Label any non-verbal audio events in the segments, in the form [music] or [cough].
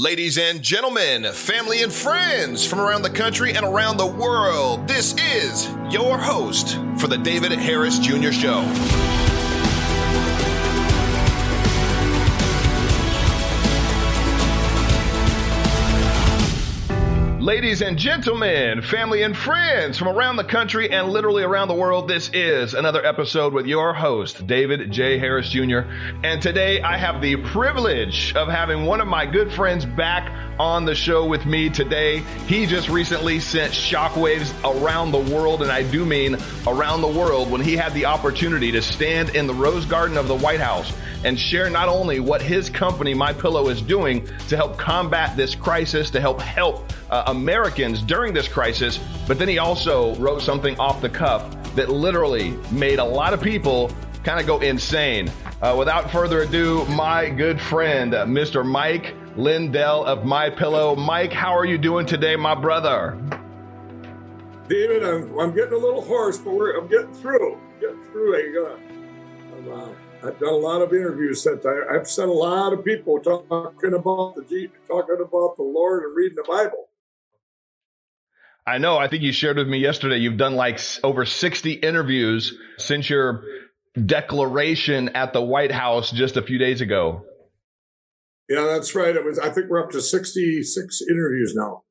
Ladies and gentlemen, family and friends from around the country and around the world, this is your host for the David Harris Jr. Show. Ladies and gentlemen, family and friends from around the country and literally around the world, this is another episode with your host, David J. Harris Jr. And today I have the privilege of having one of my good friends back on the show with me today. He just recently sent shockwaves around the world, and I do mean around the world, when he had the opportunity to stand in the Rose Garden of the White House and share not only what his company, My Pillow, is doing to help combat this crisis, to help help uh, Americans during this crisis, but then he also wrote something off the cuff that literally made a lot of people kind of go insane. Uh, without further ado, my good friend, uh, Mr. Mike Lindell of My Pillow. Mike, how are you doing today, my brother? David, I'm, I'm getting a little hoarse, but I'm getting through. Getting through. I, I'm, uh, I've done a lot of interviews since I, have sent a lot of people talking about the talking about the Lord and reading the Bible. I know. I think you shared with me yesterday. You've done like over 60 interviews since your declaration at the White House just a few days ago. Yeah, that's right. It was. I think we're up to 66 interviews now.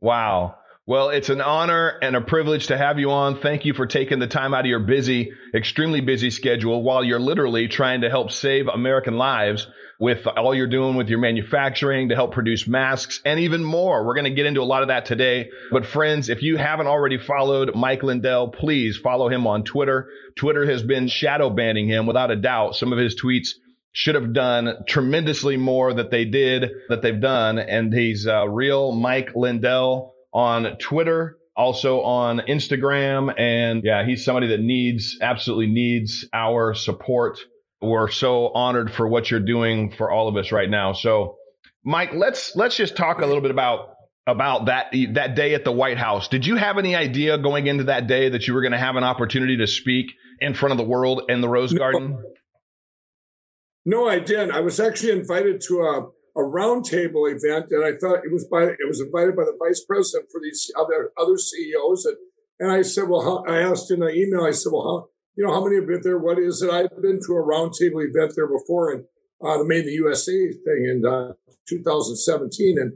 Wow. Well, it's an honor and a privilege to have you on. Thank you for taking the time out of your busy, extremely busy schedule while you're literally trying to help save American lives with all you're doing with your manufacturing to help produce masks and even more. We're going to get into a lot of that today. But friends, if you haven't already followed Mike Lindell, please follow him on Twitter. Twitter has been shadow banning him without a doubt. Some of his tweets should have done tremendously more that they did, that they've done. And he's uh, real Mike Lindell on Twitter, also on Instagram. And yeah, he's somebody that needs, absolutely needs our support. We're so honored for what you're doing for all of us right now. So Mike, let's, let's just talk a little bit about about that that day at the White House. Did you have any idea going into that day that you were going to have an opportunity to speak in front of the world in the Rose Garden? No, I didn't. I was actually invited to a a roundtable event, and I thought it was by it was invited by the vice president for these other other CEOs, and and I said, well, how, I asked in the email, I said, well, how you know how many have been there? What is it? I've been to a roundtable event there before, and uh, the Made the USA thing in uh, 2017, and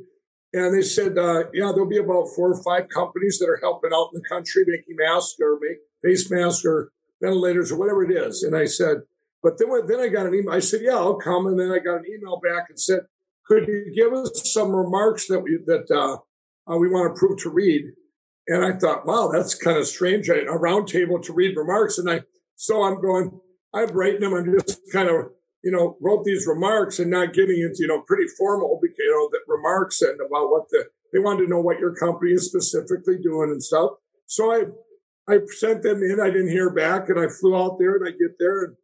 and they said, uh, yeah, there'll be about four or five companies that are helping out in the country making masks or make face masks or ventilators or whatever it is. And I said, but then, then I got an email. I said, yeah, I'll come. And then I got an email back and said, could you give us some remarks that we that uh, uh, we want to prove to read? And I thought, wow, that's kind of strange. A round table to read remarks, and I so I'm going. I'm writing them. I'm just kind of you know wrote these remarks and not getting into you know pretty formal you know the remarks and about what the they wanted to know what your company is specifically doing and stuff. So I I sent them in. I didn't hear back, and I flew out there and I get there and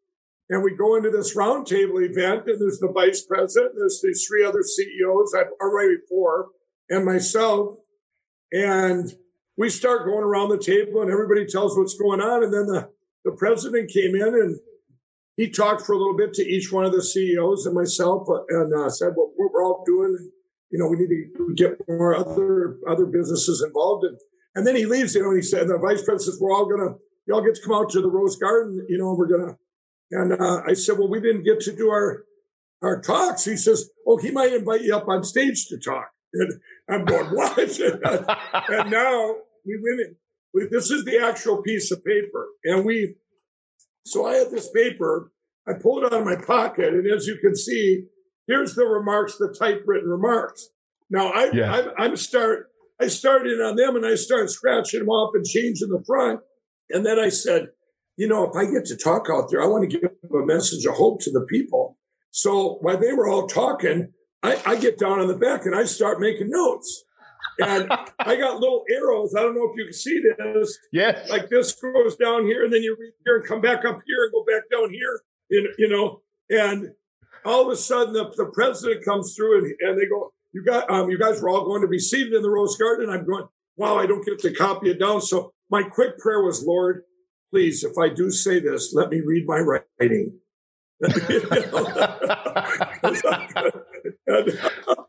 and we go into this roundtable event, and there's the vice president, there's these three other CEOs, I've already four, and myself. And we start going around the table, and everybody tells what's going on. And then the, the president came in and he talked for a little bit to each one of the CEOs and myself and uh, said what we're all doing. You know, we need to get more other other businesses involved. And, and then he leaves, you know, and he said, the vice president says, we're all going to, y'all get to come out to the Rose Garden, you know, we're going to and uh, I said, well, we didn't get to do our, our talks. He says, oh, he might invite you up on stage to talk. And I'm going, what? [laughs] and now we went in. This is the actual piece of paper. And we, so I had this paper. I pulled it out of my pocket. And as you can see, here's the remarks, the typewritten remarks. Now I, yeah. I, I'm start, I started on them and I started scratching them off and changing the front. And then I said, you know, if I get to talk out there, I want to give a message of hope to the people. So while they were all talking, I, I get down on the back and I start making notes. And I got little arrows. I don't know if you can see this. Yeah. Like this goes down here, and then you read here and come back up here and go back down here. And, you know, and all of a sudden the, the president comes through and, and they go, You got um, you guys were all going to be seated in the Rose Garden. And I'm going, Wow, I don't get to copy it down. So my quick prayer was, Lord, please, if I do say this, let me read my writing. [laughs]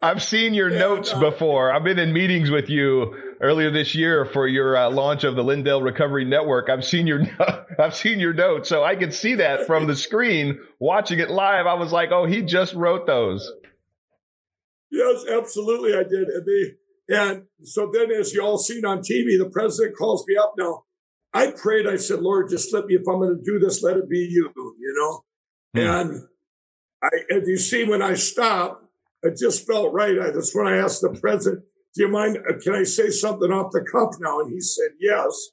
I've seen your notes before. I've been in meetings with you earlier this year for your uh, launch of the Lindell Recovery Network. I've seen your [laughs] I've seen your notes, so I can see that from the screen. Watching it live, I was like, "Oh, he just wrote those." Yes, absolutely, I did. And they and so then, as you all seen on TV, the president calls me up. Now, I prayed. I said, "Lord, just let me. If I'm going to do this, let it be you." You know, hmm. and I, as you see, when I stopped, it just felt right. I, that's when I asked the president, "Do you mind? Uh, can I say something off the cuff now?" And he said, "Yes."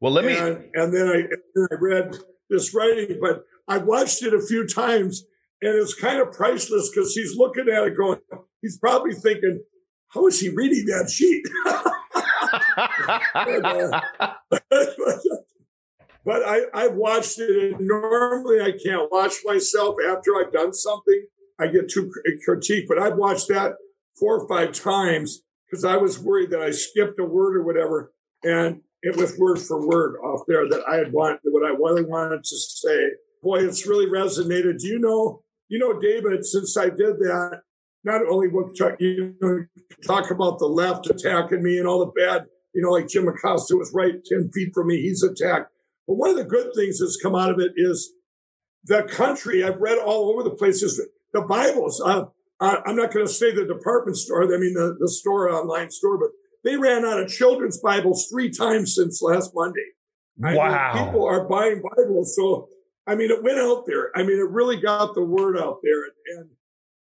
Well, let and, me. And then I, and I read this writing, but I watched it a few times, and it's kind of priceless because he's looking at it, going, he's probably thinking, "How is he reading that sheet?" [laughs] and, uh, [laughs] but I, I've watched it, and normally I can't watch myself after I've done something. I get too eh, critique, but I've watched that four or five times because I was worried that I skipped a word or whatever, and it was word for word off there that I had want what I really wanted to say. Boy, it's really resonated. Do you know? You know, David. Since I did that, not only what you know, talk about the left attacking me and all the bad, you know, like Jim Acosta was right ten feet from me, he's attacked. But one of the good things that's come out of it is the country. I've read all over the places the Bibles. Uh, I'm not going to say the department store. I mean the the store online store, but they ran out of children's Bibles three times since last Monday. I wow! Mean, people are buying Bibles, so I mean it went out there. I mean it really got the word out there, and, and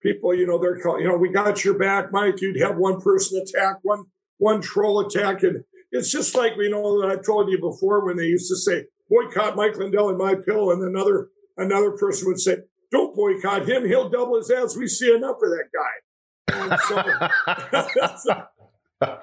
people, you know, they're calling. You know, we got your back, Mike. You'd have one person attack, one one troll attack, and it's just like we know that I've told you before when they used to say boycott Mike Lindell and my pill, and another another person would say, "Don't boycott him; he'll double his ass. We see enough of that guy." So, [laughs]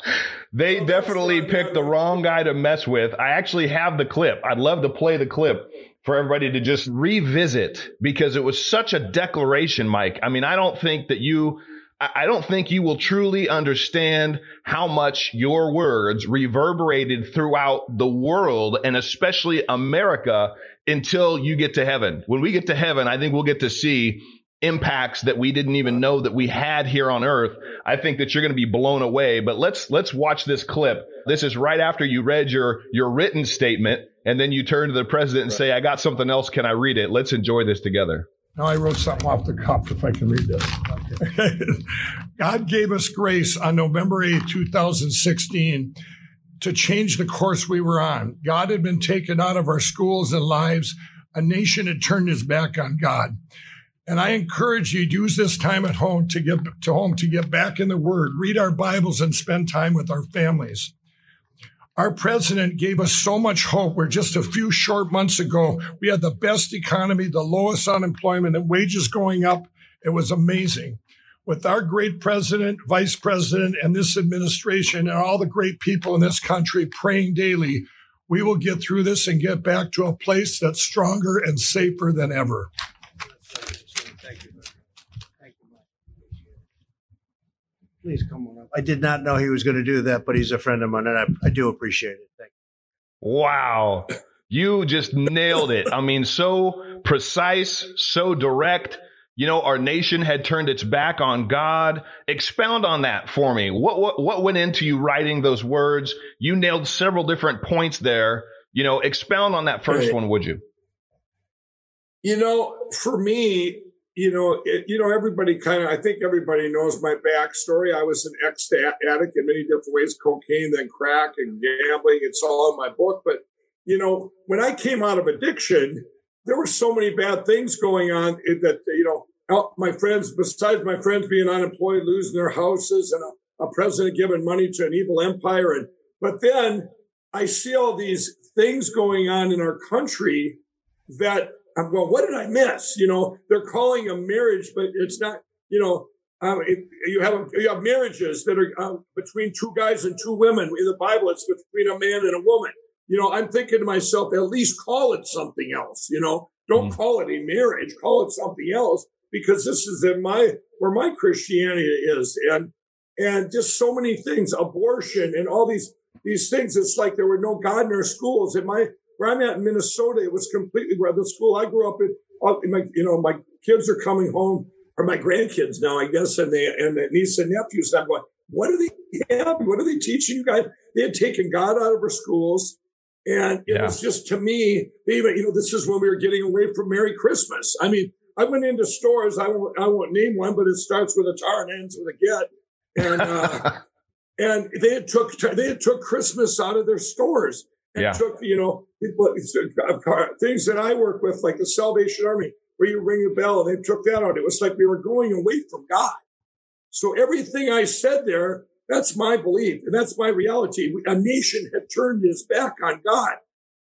they [laughs] definitely picked the wrong guy to mess with. I actually have the clip. I'd love to play the clip for everybody to just revisit because it was such a declaration, Mike. I mean, I don't think that you I don't think you will truly understand how much your words reverberated throughout the world and especially America until you get to heaven. When we get to heaven, I think we'll get to see impacts that we didn't even know that we had here on earth. I think that you're going to be blown away, but let's, let's watch this clip. This is right after you read your, your written statement and then you turn to the president and say, I got something else. Can I read it? Let's enjoy this together. Now I wrote something off the cuff if I can read this. [laughs] God gave us grace on November 8, 2016 to change the course we were on. God had been taken out of our schools and lives. A nation had turned his back on God. And I encourage you to use this time at home to get to home to get back in the word, read our Bibles and spend time with our families. Our president gave us so much hope where just a few short months ago, we had the best economy, the lowest unemployment and wages going up. It was amazing. With our great president, vice president, and this administration and all the great people in this country praying daily, we will get through this and get back to a place that's stronger and safer than ever. Please come on up. I did not know he was going to do that, but he's a friend of mine, and I, I do appreciate it. Thank you. Wow. You just nailed it. I mean, so precise, so direct. You know, our nation had turned its back on God. Expound on that for me. What, what, what went into you writing those words? You nailed several different points there. You know, expound on that first one, would you? You know, for me, you know, it, you know, everybody kind of, I think everybody knows my backstory. I was an ex addict in many different ways, cocaine, then crack and gambling. It's all in my book. But, you know, when I came out of addiction, there were so many bad things going on that, you know, my friends, besides my friends being unemployed, losing their houses and a, a president giving money to an evil empire. And, but then I see all these things going on in our country that I'm going, what did I miss? You know, they're calling a marriage, but it's not, you know, um, it, you have you have marriages that are um, between two guys and two women. In the Bible, it's between a man and a woman. You know, I'm thinking to myself, at least call it something else. You know, don't mm. call it a marriage, call it something else because this is in my where my Christianity is, and and just so many things, abortion and all these these things. It's like there were no God in our schools. In my where I'm at in Minnesota, it was completely where the school I grew up in, my, you know, my kids are coming home or my grandkids now, I guess, and they and the niece and nephews. I'm going, what are they having? What are they teaching you guys? They had taken God out of our schools. And it yeah. was just to me, even, you know, this is when we were getting away from Merry Christmas. I mean, I went into stores, I won't, I won't name one, but it starts with a tar and ends with a get. And, uh, [laughs] and they had took, they had took Christmas out of their stores and yeah. took, you know, Uh, uh, things that I work with, like the Salvation Army, where you ring a bell and they took that out. It was like we were going away from God. So everything I said there, that's my belief and that's my reality. A nation had turned its back on God.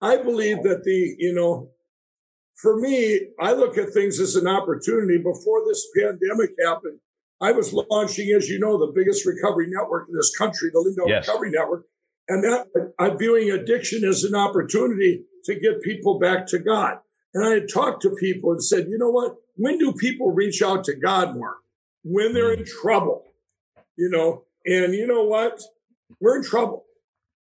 I believe that the, you know, for me, I look at things as an opportunity. Before this pandemic happened, I was launching, as you know, the biggest recovery network in this country, the Lindell yes. Recovery Network. And that I'm viewing addiction as an opportunity to get people back to God. And I had talked to people and said, you know what? When do people reach out to God more? When they're in trouble, you know? And you know what? We're in trouble.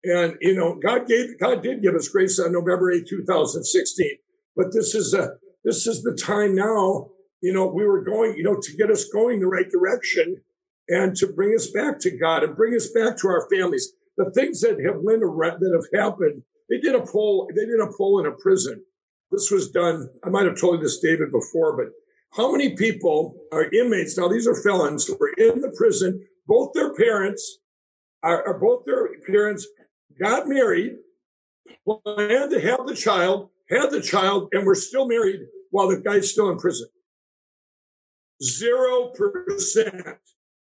And, you know, God gave, God did give us grace on November 8, 2016. But this is a, this is the time now, you know, we were going, you know, to get us going the right direction and to bring us back to God and bring us back to our families the things that have went around, that have happened. They did a poll. They did a poll in a prison. This was done. I might have told you this, David, before, but how many people are inmates? Now, these are felons who are in the prison. Both their parents are, are both their parents got married, planned to have the child, had the child, and were still married while the guy's still in prison. Zero percent.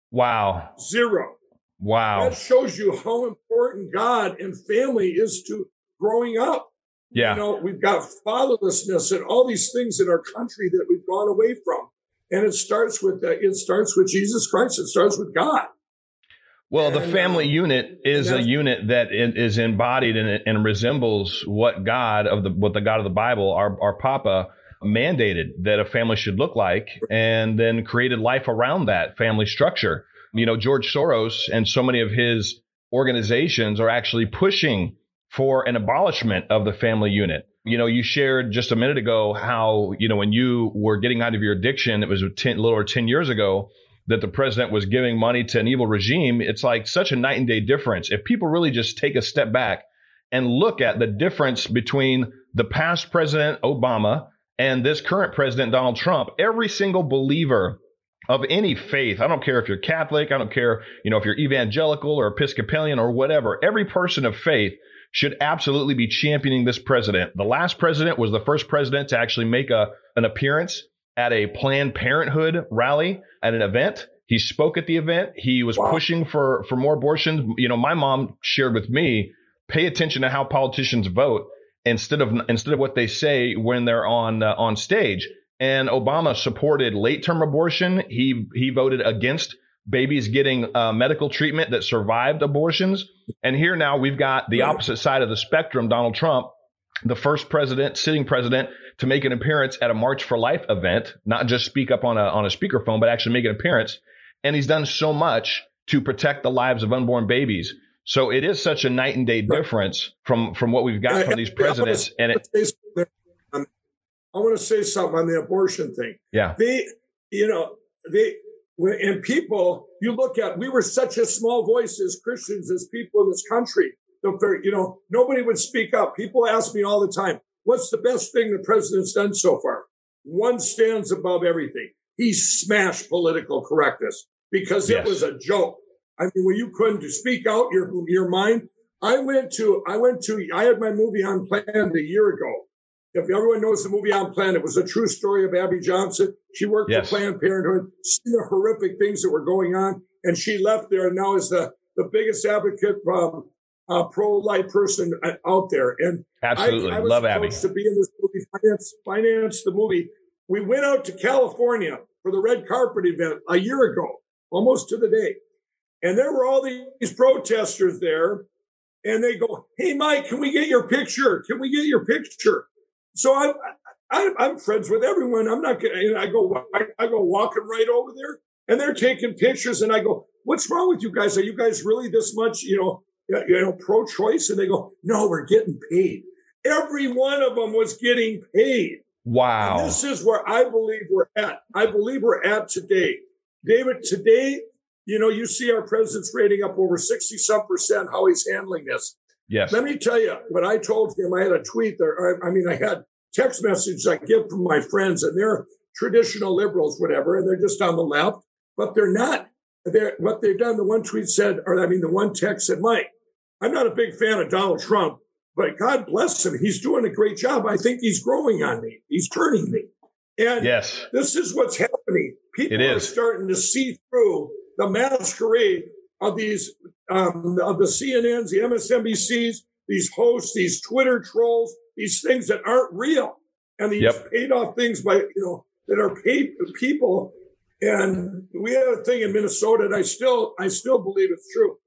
Wow. Zero. Wow. That shows you how important God and family is to growing up. Yeah. You know, we've got fatherlessness and all these things in our country that we've gone away from. And it starts with uh, it starts with Jesus Christ. It starts with God. Well, the family uh, unit is a unit that is embodied and, and resembles what God of the what the God of the Bible, our our Papa, mandated that a family should look like, and then created life around that family structure. You know, George Soros and so many of his organizations are actually pushing for an abolishment of the family unit. You know, you shared just a minute ago how, you know, when you were getting out of your addiction, it was 10, a little over 10 years ago that the president was giving money to an evil regime. It's like such a night and day difference. If people really just take a step back and look at the difference between the past president Obama and this current president Donald Trump, every single believer of any faith. I don't care if you're Catholic. I don't care, you know, if you're evangelical or Episcopalian or whatever. Every person of faith should absolutely be championing this president. The last president was the first president to actually make a, an appearance at a Planned Parenthood rally at an event. He spoke at the event. He was wow. pushing for, for more abortions. You know, my mom shared with me, pay attention to how politicians vote instead of, instead of what they say when they're on, uh, on stage and Obama supported late term abortion. He he voted against babies getting uh, medical treatment that survived abortions. And here now we've got the opposite side of the spectrum, Donald Trump, the first president, sitting president, to make an appearance at a March for Life event, not just speak up on a on a speakerphone, but actually make an appearance. And he's done so much to protect the lives of unborn babies. So it is such a night and day difference from from what we've got from these presidents. And it, I want to say something on the abortion thing. Yeah. They, you know, they, and people, you look at, we were such a small voice as Christians, as people in this country. You know, nobody would speak up. People ask me all the time, what's the best thing the president's done so far? One stands above everything. He smashed political correctness because yes. it was a joke. I mean, when you couldn't speak out your, your mind, I went to, I went to, I had my movie Unplanned a year ago if everyone knows the movie Unplanned, it was a true story of Abby Johnson. She worked yes. for Planned Parenthood, seen the horrific things that were going on, and she left there and now is the, the biggest advocate, um, uh, pro-life person uh, out there. And absolutely I, I was love Abby to be in this movie, finance, finance the movie. We went out to California for the red carpet event a year ago, almost to the day. And there were all these protesters there. And they go, Hey, Mike, can we get your picture? Can we get your picture? So I, I, I'm friends with everyone. I'm not getting, I go, I, I go walking right over there and they're taking pictures and I go, what's wrong with you guys? Are you guys really this much, you know, you know, pro choice? And they go, no, we're getting paid. Every one of them was getting paid. Wow. And this is where I believe we're at. I believe we're at today. David, today, you know, you see our president's rating up over 60 some percent how he's handling this. Yes. Let me tell you what I told him. I had a tweet there. I mean, I had text messages I get from my friends, and they're traditional liberals, whatever, and they're just on the left, but they're not. They're, what they've done, the one tweet said, or I mean, the one text said, Mike, I'm not a big fan of Donald Trump, but God bless him. He's doing a great job. I think he's growing on me. He's turning me. And yes. this is what's happening. People are starting to see through the masquerade of these, um, of the CNNs, the MSNBCs, these hosts, these Twitter trolls, these things that aren't real. And these yep. paid off things by, you know, that are paid people. And we had a thing in Minnesota, and I still, I still believe it's true.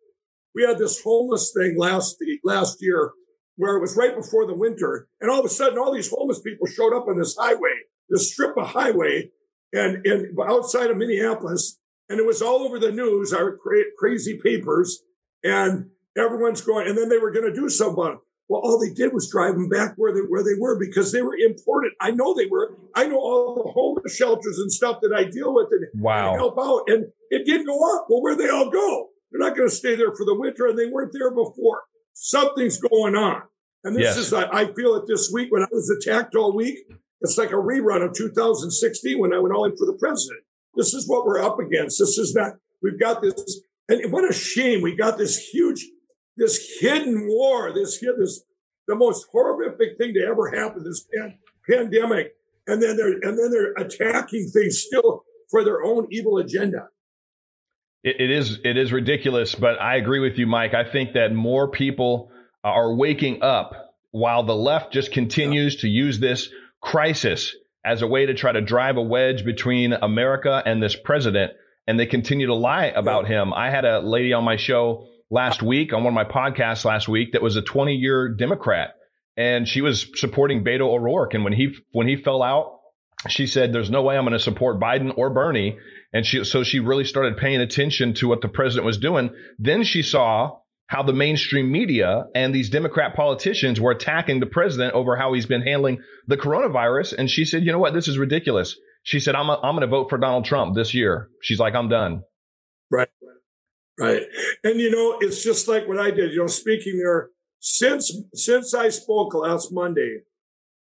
We had this homeless thing last last year, where it was right before the winter, and all of a sudden, all these homeless people showed up on this highway, this strip of highway, and and outside of Minneapolis, and it was all over the news, our cra- crazy papers, and everyone's going, and then they were going to do something. Well, all they did was drive them back where they where they were because they were imported. I know they were. I know all the homeless shelters and stuff that I deal with and, wow. and help out, and it didn't go up. Well, where they all go? They're not going to stay there for the winter, and they weren't there before. Something's going on, and this yes. is. I, I feel it this week when I was attacked all week. It's like a rerun of 2016 when I went all in for the president. This is what we're up against. This is not. We've got this, and what a shame. We got this huge this hidden war, this this the most horrific thing to ever happen, this pan, pandemic, and then they're and then they're attacking things still for their own evil agenda. It, it is it is ridiculous, but I agree with you, Mike. I think that more people are waking up while the left just continues yeah. to use this crisis as a way to try to drive a wedge between America and this president, and they continue to lie about him. I had a lady on my show last week on one of my podcasts last week that was a 20 year Democrat and she was supporting Beto O'Rourke. And when he, when he fell out, she said, there's no way I'm going to support Biden or Bernie. And she, so she really started paying attention to what the president was doing. Then she saw how the mainstream media and these Democrat politicians were attacking the president over how he's been handling the coronavirus. And she said, you know what? This is ridiculous. She said, I'm, I'm going to vote for Donald Trump this year. She's like, I'm done. Right. Right. And you know, it's just like what I did, you know, speaking there, since since I spoke last Monday,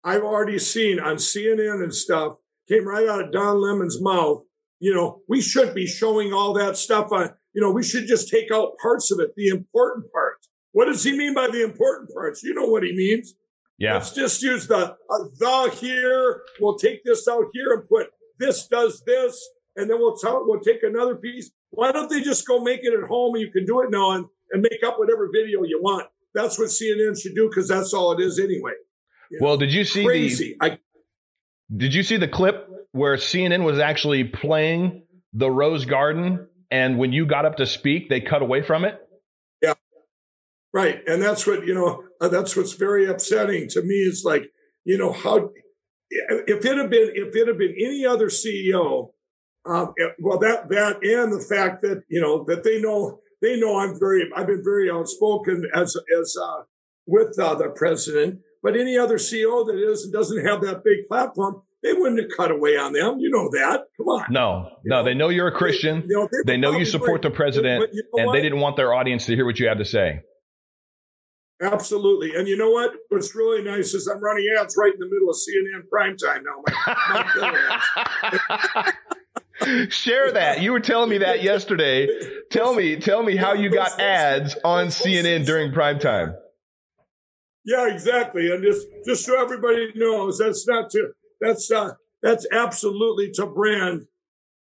I've already seen on CNN and stuff, came right out of Don Lemon's mouth, you know, we should be showing all that stuff on, you know, we should just take out parts of it, the important parts. What does he mean by the important parts? You know what he means. Yeah. Let's just use the uh, the here. We'll take this out here and put this does this, and then we'll tell we'll take another piece why don't they just go make it at home and you can do it now and, and make up whatever video you want? That's what CNN should do because that's all it is anyway. You well, know? did you see Crazy. the? I, did you see the clip where CNN was actually playing the Rose Garden, and when you got up to speak, they cut away from it? Yeah, right. And that's what you know. Uh, that's what's very upsetting to me. Is like you know how if it had been if it had been any other CEO um, well, that that and the fact that you know that they know they know I'm very I've been very outspoken as as uh, with uh, the president, but any other CEO that is doesn't have that big platform, they wouldn't have cut away on them. You know that. Come on. No, you no, know? they know you're a Christian. They, you know, they, they know you support the president, but, but you know and what? they didn't want their audience to hear what you have to say. Absolutely. And you know what? What's really nice is I'm running ads right in the middle of CNN primetime now. My, my [laughs] Share that. You were telling me that yesterday. Tell me, tell me how you got ads on CNN during prime time. Yeah, exactly. And just just so everybody knows, that's not to that's uh that's absolutely to brand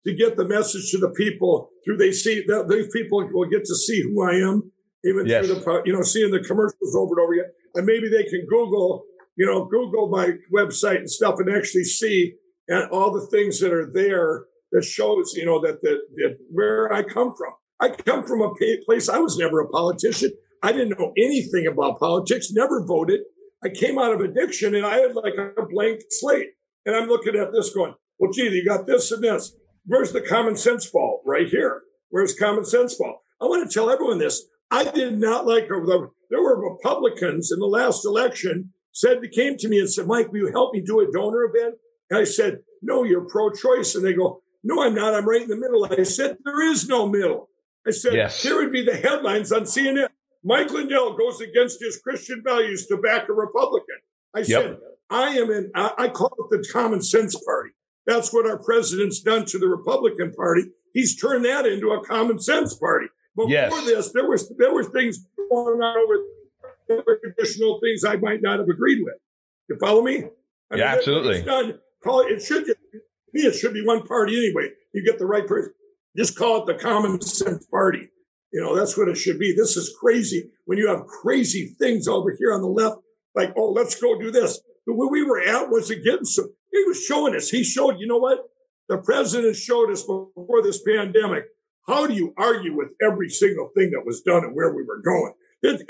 to get the message to the people through they see that these people will get to see who I am, even yes. through the you know seeing the commercials over and over again, and maybe they can Google you know Google my website and stuff and actually see and all the things that are there that shows, you know, that, that, that where I come from. I come from a place I was never a politician. I didn't know anything about politics, never voted. I came out of addiction and I had like a blank slate. And I'm looking at this going, well, gee, you got this and this. Where's the common sense fall? Right here. Where's common sense fall? I want to tell everyone this. I did not like her. There were Republicans in the last election said, they came to me and said, Mike, will you help me do a donor event? And I said, no, you're pro-choice. And they go, no, I'm not. I'm right in the middle. I said, there is no middle. I said, yes. here would be the headlines on CNN. Mike Lindell goes against his Christian values to back a Republican. I yep. said, I am in, I call it the common sense party. That's what our president's done to the Republican Party. He's turned that into a common sense party. Before yes. this, there was there were things going on over traditional things I might not have agreed with. You follow me? I yeah, mean, absolutely. Done, call it. It should me. It should be one party anyway. You get the right person. Just call it the common sense party. You know, that's what it should be. This is crazy when you have crazy things over here on the left, like, oh, let's go do this. But where we were at was against him. he was showing us. He showed, you know what? The president showed us before this pandemic. How do you argue with every single thing that was done and where we were going?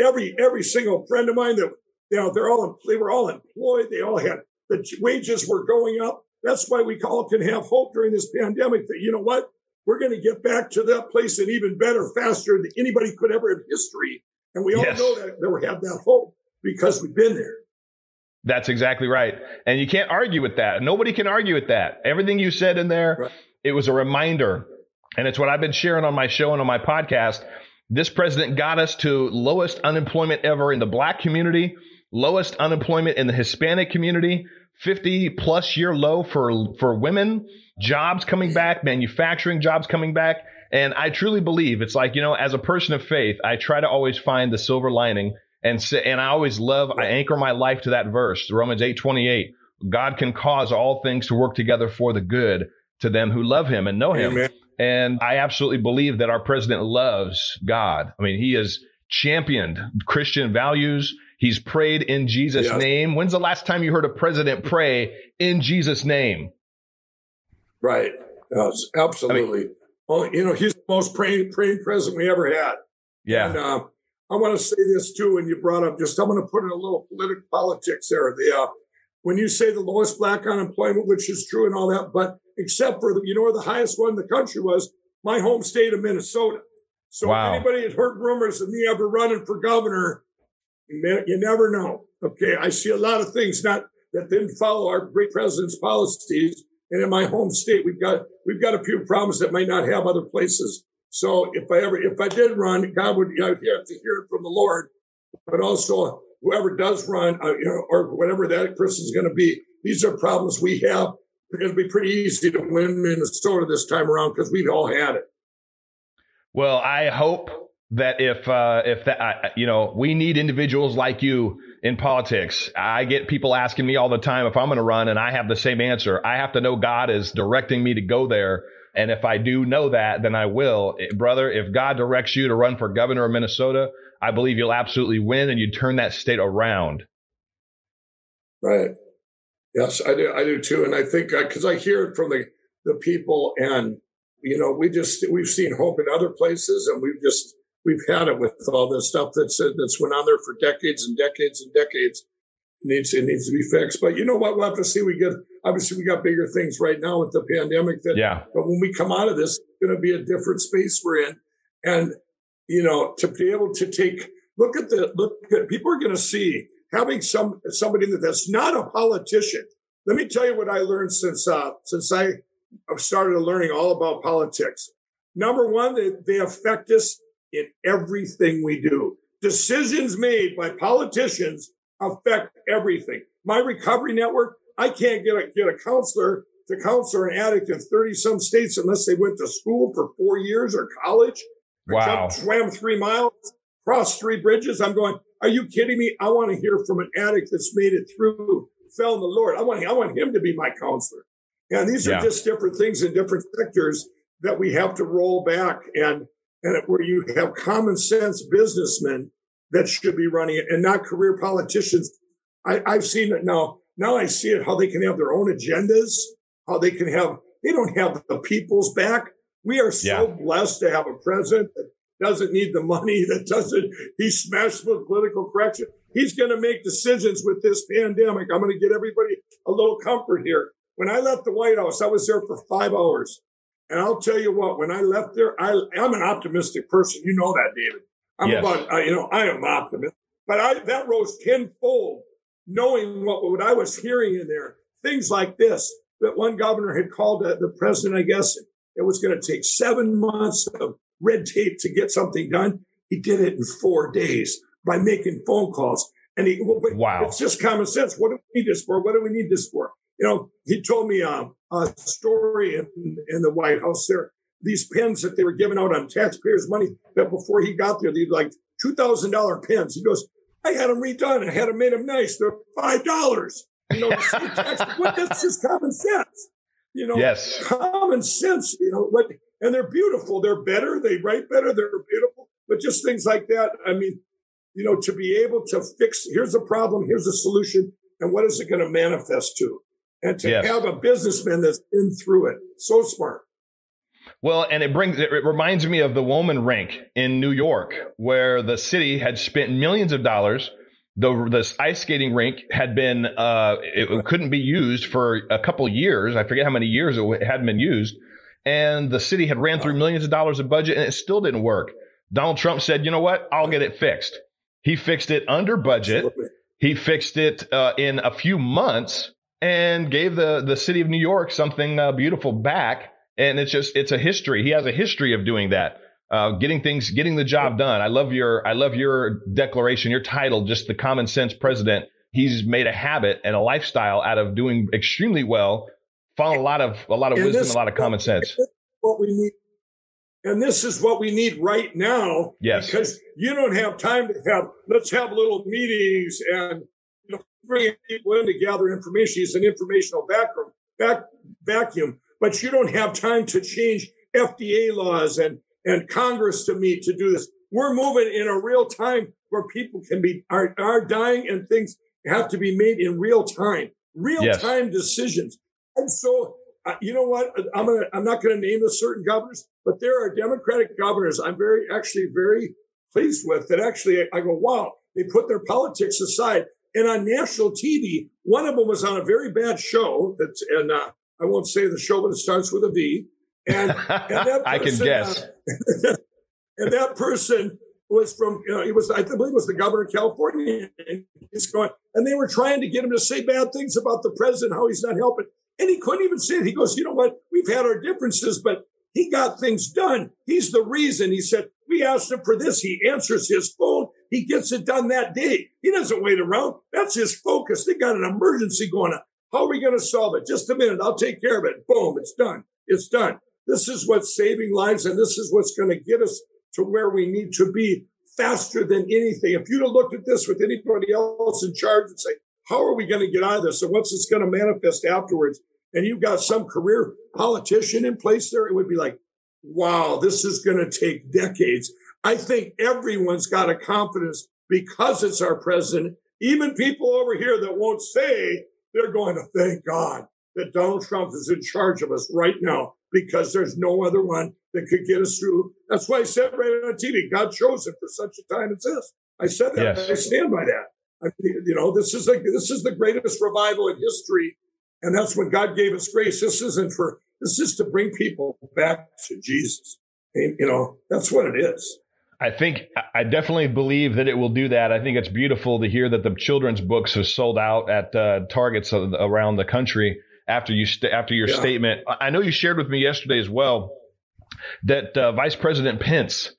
every every single friend of mine that you know they're all they were all employed. They all had the wages were going up. That's why we all can have hope during this pandemic. That you know what we're going to get back to that place and even better, faster than anybody could ever in history. And we all know that, that we have that hope because we've been there. That's exactly right. And you can't argue with that. Nobody can argue with that. Everything you said in there, right. it was a reminder. And it's what I've been sharing on my show and on my podcast. This president got us to lowest unemployment ever in the black community, lowest unemployment in the Hispanic community, 50 plus year low for, for women, jobs coming back, manufacturing jobs coming back. And I truly believe it's like, you know, as a person of faith, I try to always find the silver lining and say, and I always love, I anchor my life to that verse, Romans 8, 28. God can cause all things to work together for the good to them who love him and know him. Amen. And I absolutely believe that our president loves God. I mean, he has championed Christian values. He's prayed in Jesus' yes. name. When's the last time you heard a president pray in Jesus' name? Right. Yes, absolutely. I mean, well, you know, he's the most praying, praying president we ever had. Yeah. And, uh, I want to say this too, and you brought up just, I'm going to put in a little political politics there. The, uh, when you say the lowest black unemployment, which is true and all that, but except for the, you know where the highest one in the country was? My home state of Minnesota. So wow. if anybody had heard rumors of me ever running for governor, you never know. Okay. I see a lot of things not that didn't follow our great president's policies. And in my home state, we've got, we've got a few problems that might not have other places. So if I ever, if I did run, God would, I would have to hear it from the Lord, but also whoever does run, uh, you know, or whatever that person is going to be. These are problems we have. It'll be pretty easy to win Minnesota this time around because we've all had it. Well, I hope that if uh, if that you know we need individuals like you in politics. I get people asking me all the time if I'm going to run, and I have the same answer. I have to know God is directing me to go there and if I do know that, then I will. Eh, brother, if God directs you to run for governor of Minnesota, I believe you'll absolutely win and you turn that state around. Right. Yes, I do. I do too. And I think because uh, I hear it from the, the people and, you know, we just, we've seen hope in other places and we've just, we've had it with all this stuff that's, that's went on there for decades and decades and decades needs it needs to be fixed. But you know what? We'll have to see. We get obviously we got bigger things right now with the pandemic. That yeah. But when we come out of this, it's going to be a different space we're in, and you know to be able to take look at the look. At, people are going to see having some somebody that that's not a politician. Let me tell you what I learned since uh, since I started learning all about politics. Number one, they, they affect us in everything we do. Decisions made by politicians affect everything. My recovery network, I can't get a, get a counselor to counsel an addict in 30 some states unless they went to school for four years or college. Wow. Swam three miles, crossed three bridges. I'm going, are you kidding me? I want to hear from an addict that's made it through, fell in the Lord. I want, I want him to be my counselor. And these yeah. are just different things in different sectors that we have to roll back and, and where you have common sense businessmen that should be running it and not career politicians. I, I've seen it now. Now I see it how they can have their own agendas, how they can have, they don't have the people's back. We are so yeah. blessed to have a president that doesn't need the money, [laughs] that doesn't, he's smashed with political correction. He's going to make decisions with this pandemic. I'm going to get everybody a little comfort here. When I left the White House, I was there for five hours. And I'll tell you what, when I left there, I, I'm an optimistic person. You know that, David. I'm yes. about, uh, you know, I am optimist, but I, that rose tenfold knowing what, what I was hearing in there, things like this, that one governor had called the president, I guess it was going to take seven months of red tape to get something done. He did it in four days by making phone calls. And he, well, wow, it's just common sense. What do we need this for? What do we need this for? You know, he told me um, a story in, in the White House there. These pens that they were giving out on taxpayers' money that before he got there, these like two thousand dollar pens. He goes, I had them redone. I had them made them nice. They're five dollars. You know, [laughs] what, that's just common sense. You know, yes, common sense. You know, what, and they're beautiful. They're better. They write better. They're beautiful. But just things like that. I mean, you know, to be able to fix. Here's a problem. Here's a solution. And what is it going to manifest to? And to yes. have a businessman that's been through it. So smart. Well, and it brings it reminds me of the Wollman rink in New York, where the city had spent millions of dollars. The the ice skating rink had been uh, it couldn't be used for a couple years. I forget how many years it hadn't been used, and the city had ran through millions of dollars of budget, and it still didn't work. Donald Trump said, "You know what? I'll get it fixed." He fixed it under budget. He fixed it uh, in a few months and gave the the city of New York something uh, beautiful back and it's just it's a history. He has a history of doing that, uh, getting things, getting the job done. I love your I love your declaration, your title, just the common sense president. He's made a habit and a lifestyle out of doing extremely well, following a lot of a lot of and wisdom, a lot of common sense. What we need, and this is what we need right now. Yes, because you don't have time to have. Let's have little meetings and you know, bring people in to gather information. He's an informational vacuum. Back, vacuum but you don't have time to change FDA laws and, and Congress to meet to do this. We're moving in a real time where people can be, are, are dying and things have to be made in real time, real yes. time decisions. And so, uh, you know what? I'm gonna, I'm not going to name the certain governors, but there are Democratic governors I'm very, actually very pleased with that actually I go, wow, they put their politics aside. And on national TV, one of them was on a very bad show that's, and, uh, I won't say the show, but it starts with a V. And, and that person, [laughs] I can guess. Uh, [laughs] and that person was from, you know, he was, I believe, it was the governor of California. And he's going, and they were trying to get him to say bad things about the president, how he's not helping. And he couldn't even say it. He goes, you know what? We've had our differences, but he got things done. He's the reason. He said, we asked him for this. He answers his phone. He gets it done that day. He doesn't wait around. That's his focus. They got an emergency going on. How are we going to solve it? Just a minute. I'll take care of it. Boom. It's done. It's done. This is what's saving lives. And this is what's going to get us to where we need to be faster than anything. If you'd have looked at this with anybody else in charge and say, how are we going to get out of this? And what's this going to manifest afterwards? And you've got some career politician in place there, it would be like, wow, this is going to take decades. I think everyone's got a confidence because it's our president. Even people over here that won't say they're going to thank God that Donald Trump is in charge of us right now because there's no other one that could get us through. That's why I said right on TV, God chose it for such a time as this. I said that. Yes. I stand by that. I think, you know, this is like this is the greatest revival in history, and that's when God gave us grace. This isn't for this is to bring people back to Jesus. And, you know, that's what it is. I think I definitely believe that it will do that. I think it's beautiful to hear that the children's books have sold out at uh, targets around the country after you st- after your yeah. statement. I know you shared with me yesterday as well that uh, Vice President Pence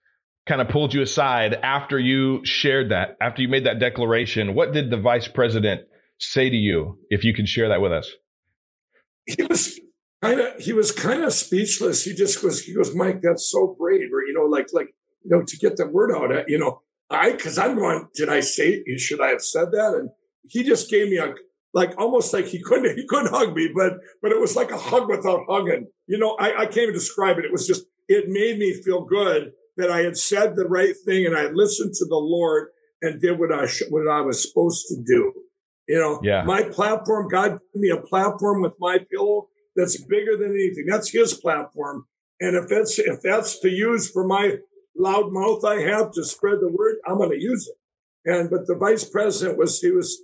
kind of pulled you aside after you shared that, after you made that declaration. What did the Vice President say to you? If you can share that with us. He was kind of he was kind of speechless. He just was he goes, Mike, that's so brave, or you know, like like you know, to get the word out. You know, I, cause I'm going, did I say, should I have said that? And he just gave me a, like almost like he couldn't, [laughs] he couldn't hug me, but, but it was like a hug without hugging. You know, I, I can't even describe it. It was just, it made me feel good that I had said the right thing and I listened to the Lord and did what I, sh- what I was supposed to do. You know, yeah. my platform, God gave me a platform with my pillow that's bigger than anything. That's his platform. And if that's, if that's to use for my loud mouth I have to spread the word, I'm going to use it. And, but the vice president was, he was,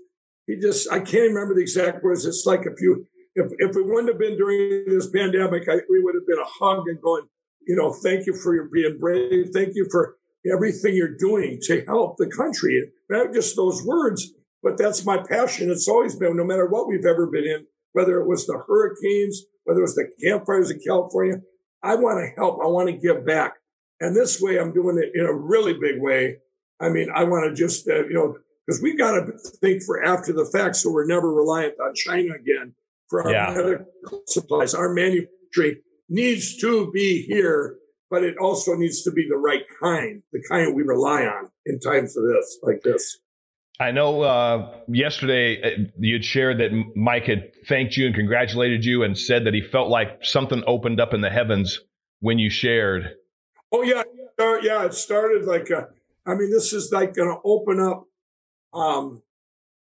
he just, I can't remember the exact words. It's like if you, if, if it wouldn't have been during this pandemic, I, we would have been a hug and going, you know, thank you for your being brave. Thank you for everything you're doing to help the country. Not just those words, but that's my passion. It's always been, no matter what we've ever been in, whether it was the hurricanes, whether it was the campfires in California, I want to help. I want to give back. And this way, I'm doing it in a really big way. I mean, I want to just, uh, you know, because we've got to think for after the fact so we're never reliant on China again for our yeah. medical supplies. Our manufacturing needs to be here, but it also needs to be the right kind, the kind we rely on in times for this, like this. I know uh, yesterday uh, you had shared that Mike had thanked you and congratulated you and said that he felt like something opened up in the heavens when you shared. Oh, yeah. Yeah, it started like, a, I mean, this is like going to open up um,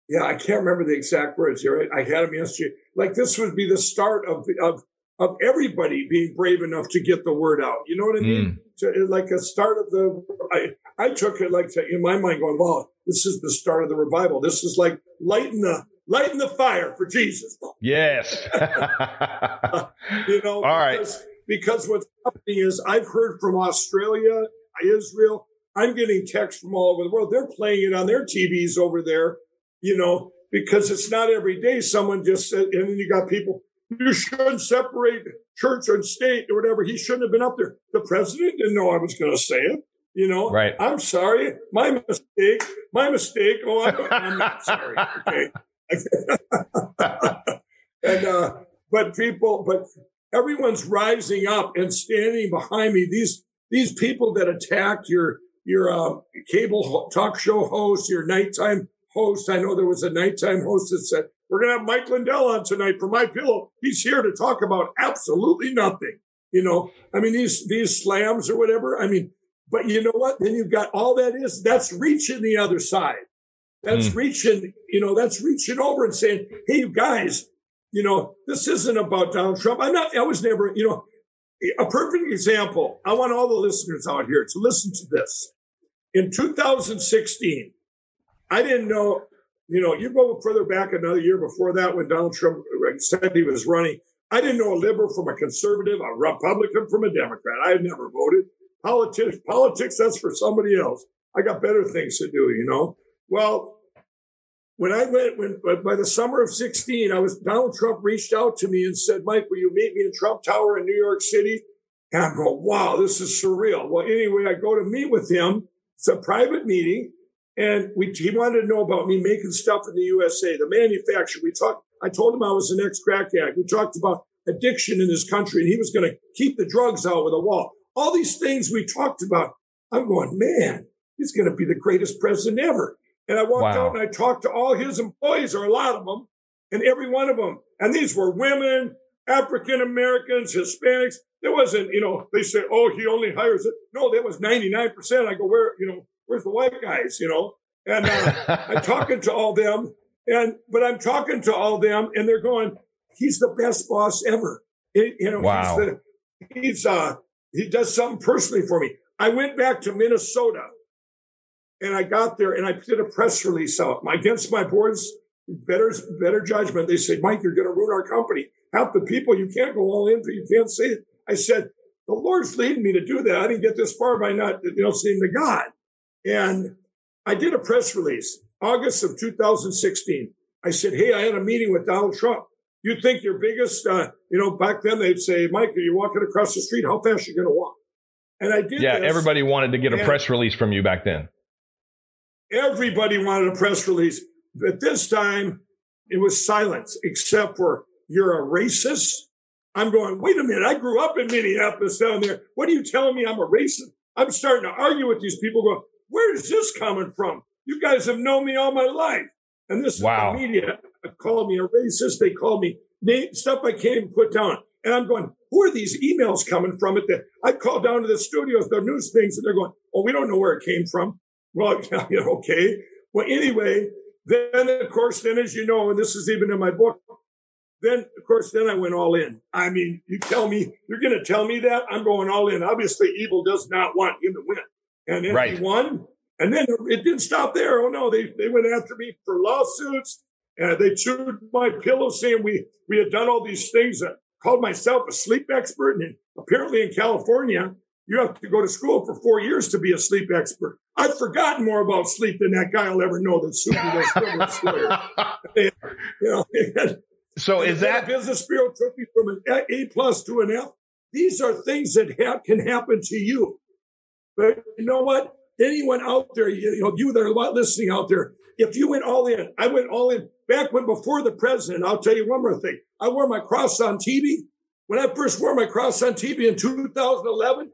yeah, I can't remember the exact words here. I, I had them yesterday. Like this would be the start of of of everybody being brave enough to get the word out. You know what I mean? Mm. To, like a start of the. I I took it like to, in my mind, going, well, this is the start of the revival. This is like lighting the lighting the fire for Jesus." Yes. [laughs] you know. [laughs] All right. because, Because what's happening is I've heard from Australia, Israel, I'm getting texts from all over the world. They're playing it on their TVs over there, you know, because it's not every day someone just said, and then you got people, you shouldn't separate church and state or whatever. He shouldn't have been up there. The president didn't know I was going to say it. You know, right. I'm sorry. My mistake. My mistake. Oh, I'm, I'm not sorry. Okay. [laughs] and, uh, but people, but everyone's rising up and standing behind me. These, these people that attacked your, your uh, cable talk show host, your nighttime host. I know there was a nighttime host that said, we're going to have Mike Lindell on tonight for my pillow. He's here to talk about absolutely nothing. You know, I mean, these, these slams or whatever. I mean, but you know what? Then you've got all that is that's reaching the other side. That's mm. reaching, you know, that's reaching over and saying, Hey, you guys, you know, this isn't about Donald Trump. I'm not, I was never, you know, a perfect example. I want all the listeners out here to listen to this in 2016, I didn't know, you know, you go further back another year before that when Donald Trump said he was running. I didn't know a liberal from a conservative, a Republican from a Democrat. I had never voted. Politics, politics, that's for somebody else. I got better things to do, you know? Well, when I went, when by the summer of 16, I was, Donald Trump reached out to me and said, Mike, will you meet me in Trump Tower in New York City? And I'm going, wow, this is surreal. Well, anyway, I go to meet with him it's a private meeting. And we, he wanted to know about me making stuff in the USA, the manufacturer. We talked, I told him I was an ex crack addict. We talked about addiction in this country and he was going to keep the drugs out with a wall. All these things we talked about. I'm going, man, he's going to be the greatest president ever. And I walked wow. out and I talked to all his employees, or a lot of them, and every one of them. And these were women, African Americans, Hispanics. There wasn't, you know, they say, oh, he only hires it. No, that was 99%. I go, where, you know, where's the white guys, you know? And uh, I'm [laughs] talking to all them. And, but I'm talking to all them and they're going, he's the best boss ever. It, you know, wow. he's, the, he's, uh, he does something personally for me. I went back to Minnesota and I got there and I did a press release out against my board's better, better judgment. They said, Mike, you're going to ruin our company. Half the people, you can't go all in, you can't say it. I said, the Lord's leading me to do that. I didn't get this far by not, you know, seeing the God. And I did a press release, August of 2016. I said, Hey, I had a meeting with Donald Trump. You think your biggest, uh, you know, back then they'd say, Mike, are you walking across the street? How fast are you going to walk? And I did. Yeah, this, everybody wanted to get a press release from you back then. Everybody wanted a press release. But this time it was silence, except for you're a racist I'm going, wait a minute. I grew up in Minneapolis down there. What are you telling me? I'm a racist. I'm starting to argue with these people going, where is this coming from? You guys have known me all my life. And this wow. is the media called me a racist. They called me name, stuff I can't even put down. And I'm going, who are these emails coming from? At the, I called down to the studios, the news things, and they're going, oh, we don't know where it came from. Well, [laughs] yeah, okay. Well, anyway, then of course, then as you know, and this is even in my book, then of course then i went all in i mean you tell me you're going to tell me that i'm going all in obviously evil does not want him to win and then right. he won and then it didn't stop there oh no they, they went after me for lawsuits and they chewed my pillow saying we we had done all these things that called myself a sleep expert and apparently in california you have to go to school for four years to be a sleep expert I've forgotten more about sleep than that guy will ever know. That Suki Sawyer. [laughs] you know, so is that Business Bureau took me from an A plus to an F? These are things that ha- can happen to you. But you know what? Anyone out there, you know, you that are listening out there, if you went all in, I went all in back when before the president. I'll tell you one more thing. I wore my cross on TV. When I first wore my cross on TV in 2011,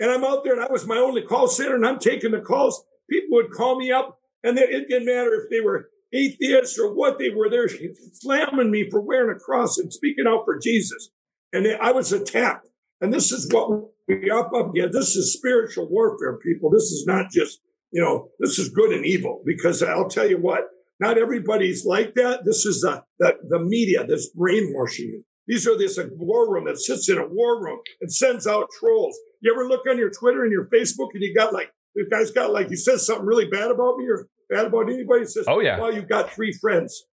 and I'm out there and I was my only call center and I'm taking the calls, people would call me up and they, it didn't matter if they were atheists or what they were. They're slamming me for wearing a cross and speaking out for Jesus. And they, I was attacked. And this is what we up up against. This is spiritual warfare, people. This is not just, you know, this is good and evil because I'll tell you what, not everybody's like that. This is the, the, the media that's brainwashing you. These are this war room that sits in a war room and sends out trolls. You ever look on your Twitter and your Facebook and you got like, the guy's got like, he says something really bad about me or bad about anybody. He says, Oh yeah. Well, you've got three friends.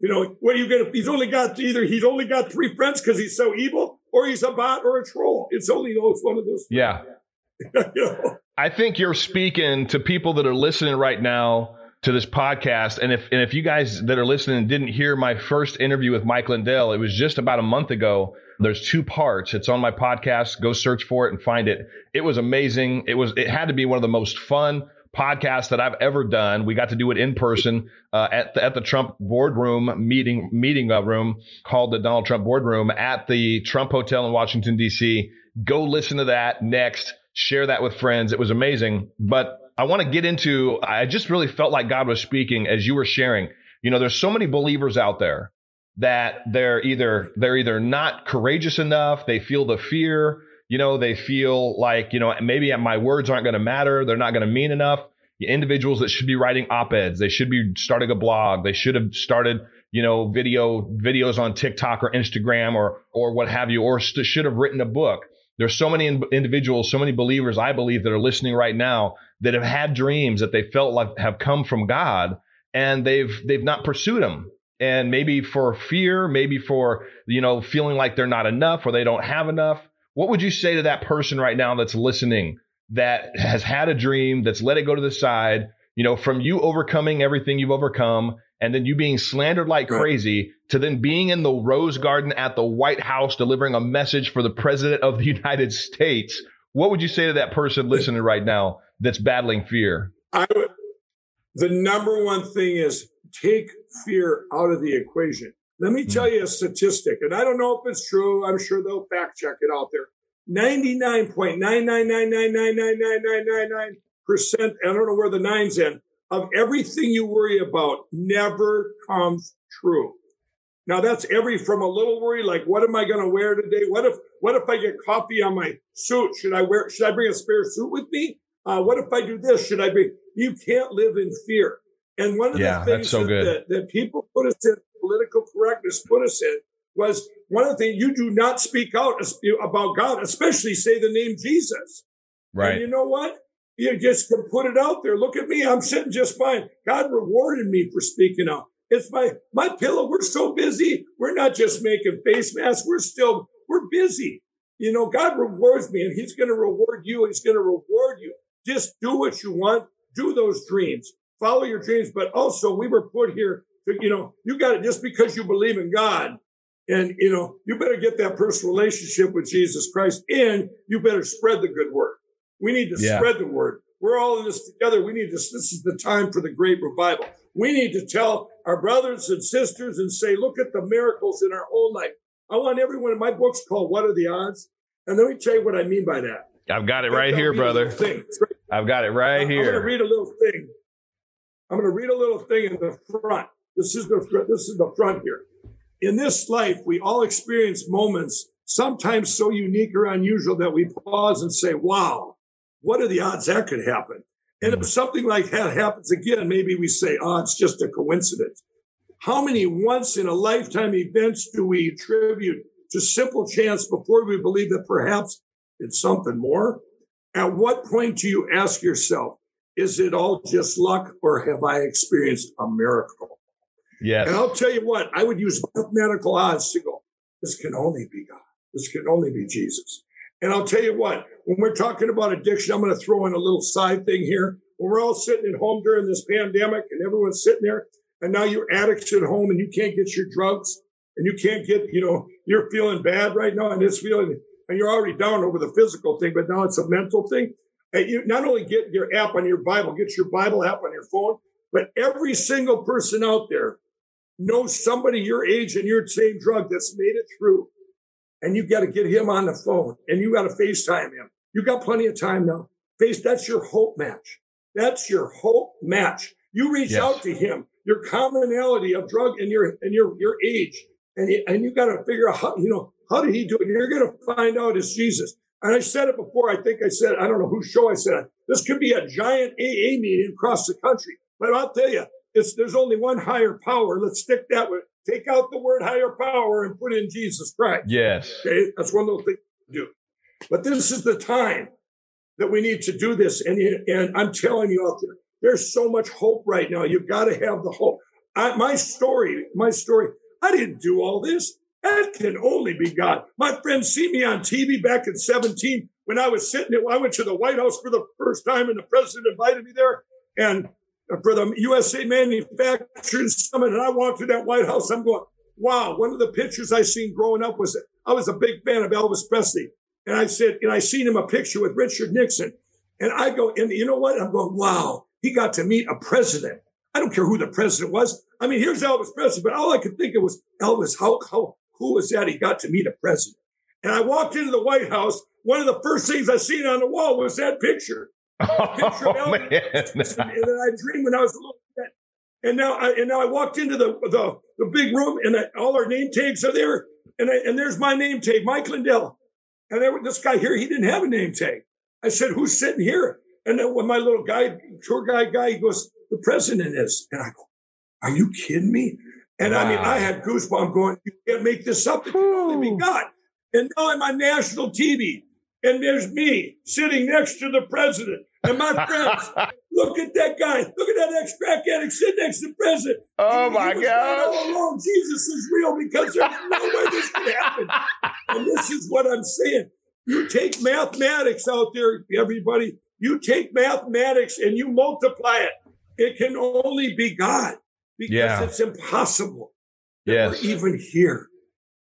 You know, what are you going to, he's only got either he's only got three friends because he's so evil or he's a bot or a troll. It's only those one of those. Yeah. [laughs] you know? I think you're speaking to people that are listening right now to this podcast. And if and if you guys that are listening didn't hear my first interview with Mike Lindell, it was just about a month ago. There's two parts. It's on my podcast. Go search for it and find it. It was amazing. It was it had to be one of the most fun podcasts that I've ever done. We got to do it in person uh, at the, at the Trump boardroom meeting meeting uh, room called the Donald Trump boardroom at the Trump Hotel in Washington D.C. Go listen to that next. Share that with friends. It was amazing. But I want to get into, I just really felt like God was speaking as you were sharing. You know, there's so many believers out there that they're either, they're either not courageous enough. They feel the fear. You know, they feel like, you know, maybe my words aren't going to matter. They're not going to mean enough. Individuals that should be writing op-eds, they should be starting a blog. They should have started, you know, video, videos on TikTok or Instagram or, or what have you, or st- should have written a book. There's so many in- individuals, so many believers, I believe, that are listening right now that have had dreams that they felt like have come from God and they've they've not pursued them. And maybe for fear, maybe for you know feeling like they're not enough or they don't have enough. What would you say to that person right now that's listening that has had a dream that's let it go to the side, you know, from you overcoming everything you've overcome and then you being slandered like right. crazy to then being in the rose garden at the White House delivering a message for the president of the [laughs] United States. What would you say to that person listening right now that's battling fear? I would, the number one thing is take fear out of the equation. Let me tell you a statistic, and I don't know if it's true. I'm sure they'll fact check it out there. 99.999999999%, I don't know where the nine's in, of everything you worry about never comes true. Now that's every from a little worry, like what am I going to wear today? What if, what if I get coffee on my suit? Should I wear, should I bring a spare suit with me? Uh, what if I do this? Should I be? You can't live in fear. And one of yeah, the things so that, that, that, people put us in, political correctness put us in, was one of the things you do not speak out about God, especially say the name Jesus. Right. And you know what? You just can put it out there. Look at me. I'm sitting just fine. God rewarded me for speaking out. It's my, my pillow. We're so busy. We're not just making face masks. We're still, we're busy. You know, God rewards me and he's going to reward you. He's going to reward you. Just do what you want. Do those dreams. Follow your dreams. But also we were put here to, you know, you got it just because you believe in God. And, you know, you better get that personal relationship with Jesus Christ and you better spread the good word. We need to yeah. spread the word. We're all in this together. We need to, this is the time for the great revival. We need to tell our brothers and sisters and say, look at the miracles in our own life. I want everyone in my book's called What Are the Odds? And let me tell you what I mean by that. I've got it right here, brother. I've got it right here. I'm going to read a little thing. I'm going to read a little thing in the front. This is the front. this is the front here. In this life, we all experience moments, sometimes so unique or unusual that we pause and say, "Wow, what are the odds that could happen?" And if something like that happens again, maybe we say, "Oh, it's just a coincidence." How many once in a lifetime events do we attribute to simple chance before we believe that perhaps it's something more? At what point do you ask yourself, is it all just luck or have I experienced a miracle? Yes. And I'll tell you what, I would use mathematical odds to go, this can only be God. This can only be Jesus. And I'll tell you what, when we're talking about addiction, I'm going to throw in a little side thing here. when we're all sitting at home during this pandemic and everyone's sitting there and now you're addicts at home and you can't get your drugs and you can't get, you know, you're feeling bad right now and it's feeling, and you're already down over the physical thing, but now it's a mental thing. And you not only get your app on your Bible, get your Bible app on your phone, but every single person out there knows somebody your age and your same drug that's made it through. And you got to get him on the phone and you got to FaceTime him. You got plenty of time now. Face, that's your hope match. That's your hope match. You reach yes. out to him, your commonality of drug and your, and your, your age. And, he, and you got to figure out how, you know, how did he do it? You're going to find out it's Jesus. And I said it before. I think I said, I don't know whose show I said This could be a giant AA meeting across the country. But I'll tell you, it's, there's only one higher power. Let's stick that with, take out the word higher power and put in Jesus Christ. Yes. Okay. That's one little thing to do. But this is the time that we need to do this. And, and I'm telling you out there, there's so much hope right now. You've got to have the hope. I, my story, my story, I didn't do all this. That can only be God. My friends see me on TV back in 17 when I was sitting, there. I went to the White House for the first time and the president invited me there. And for the USA Manufacturing Summit, and I walked through that White House. I'm going, wow. One of the pictures I seen growing up was I was a big fan of Elvis Presley, and I said, and I seen him a picture with Richard Nixon, and I go, and you know what? I'm going, wow. He got to meet a president. I don't care who the president was. I mean, here's Elvis Presley, but all I could think of was Elvis. How how who was that? He got to meet a president. And I walked into the White House. One of the first things I seen on the wall was that picture. [laughs] picture oh, man. and, I dreamed when I was a little kid. And now, I, and now I walked into the the, the big room, and I, all our name tags are there, and I, and there's my name tag, Mike Lindell. And there, was this guy here, he didn't have a name tag. I said, "Who's sitting here?" And then when my little guy, tour guide guy, he goes, "The president is." And I go, "Are you kidding me?" And wow. I mean, I had goosebumps going, "You can't make this up. It can only be God." And now I'm on national TV and there's me sitting next to the president. And my [laughs] friends, look at that guy. Look at that ex crack addict sitting next to the president. Oh he, my he God. All along, Jesus is real because there's no way this could happen. And this is what I'm saying. You take mathematics out there, everybody. You take mathematics and you multiply it. It can only be God because yeah. it's impossible. Yes. We're even here.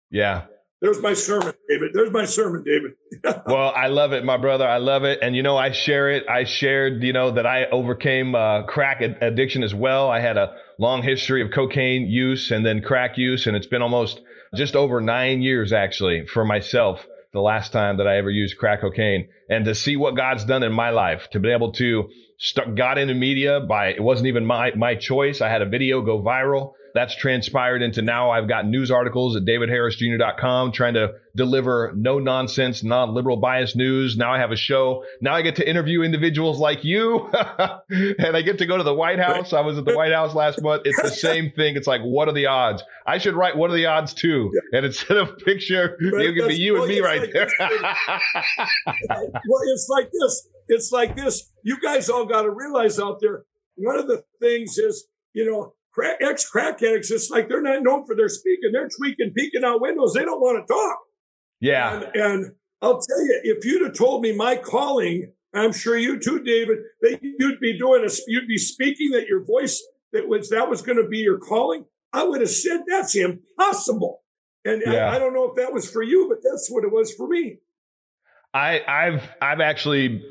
Yeah. There's my sermon, David. There's my sermon, David. [laughs] well, I love it, my brother. I love it. And, you know, I share it. I shared, you know, that I overcame uh, crack addiction as well. I had a long history of cocaine use and then crack use. And it's been almost just over nine years, actually, for myself, the last time that I ever used crack cocaine. And to see what God's done in my life, to be able to start, got into media by, it wasn't even my, my choice. I had a video go viral that's transpired into now I've got news articles at davidharrisjr.com trying to deliver no nonsense, non liberal bias news. Now I have a show. Now I get to interview individuals like you [laughs] and I get to go to the White House. I was at the White House last month. It's the same thing. It's like, what are the odds? I should write what are the odds too. And instead of picture, it could be you and me right like there. [laughs] well, it's like this. It's like this. You guys all got to realize out there, one of the things is, you know, crack, ex crack addicts, it's like they're not known for their speaking. They're tweaking, peeking out windows. They don't want to talk. Yeah. And, and I'll tell you, if you'd have told me my calling, I'm sure you too, David, that you'd be doing a, you'd be speaking that your voice that was that was going to be your calling. I would have said that's impossible. And yeah. I, I don't know if that was for you, but that's what it was for me. I, I've I've actually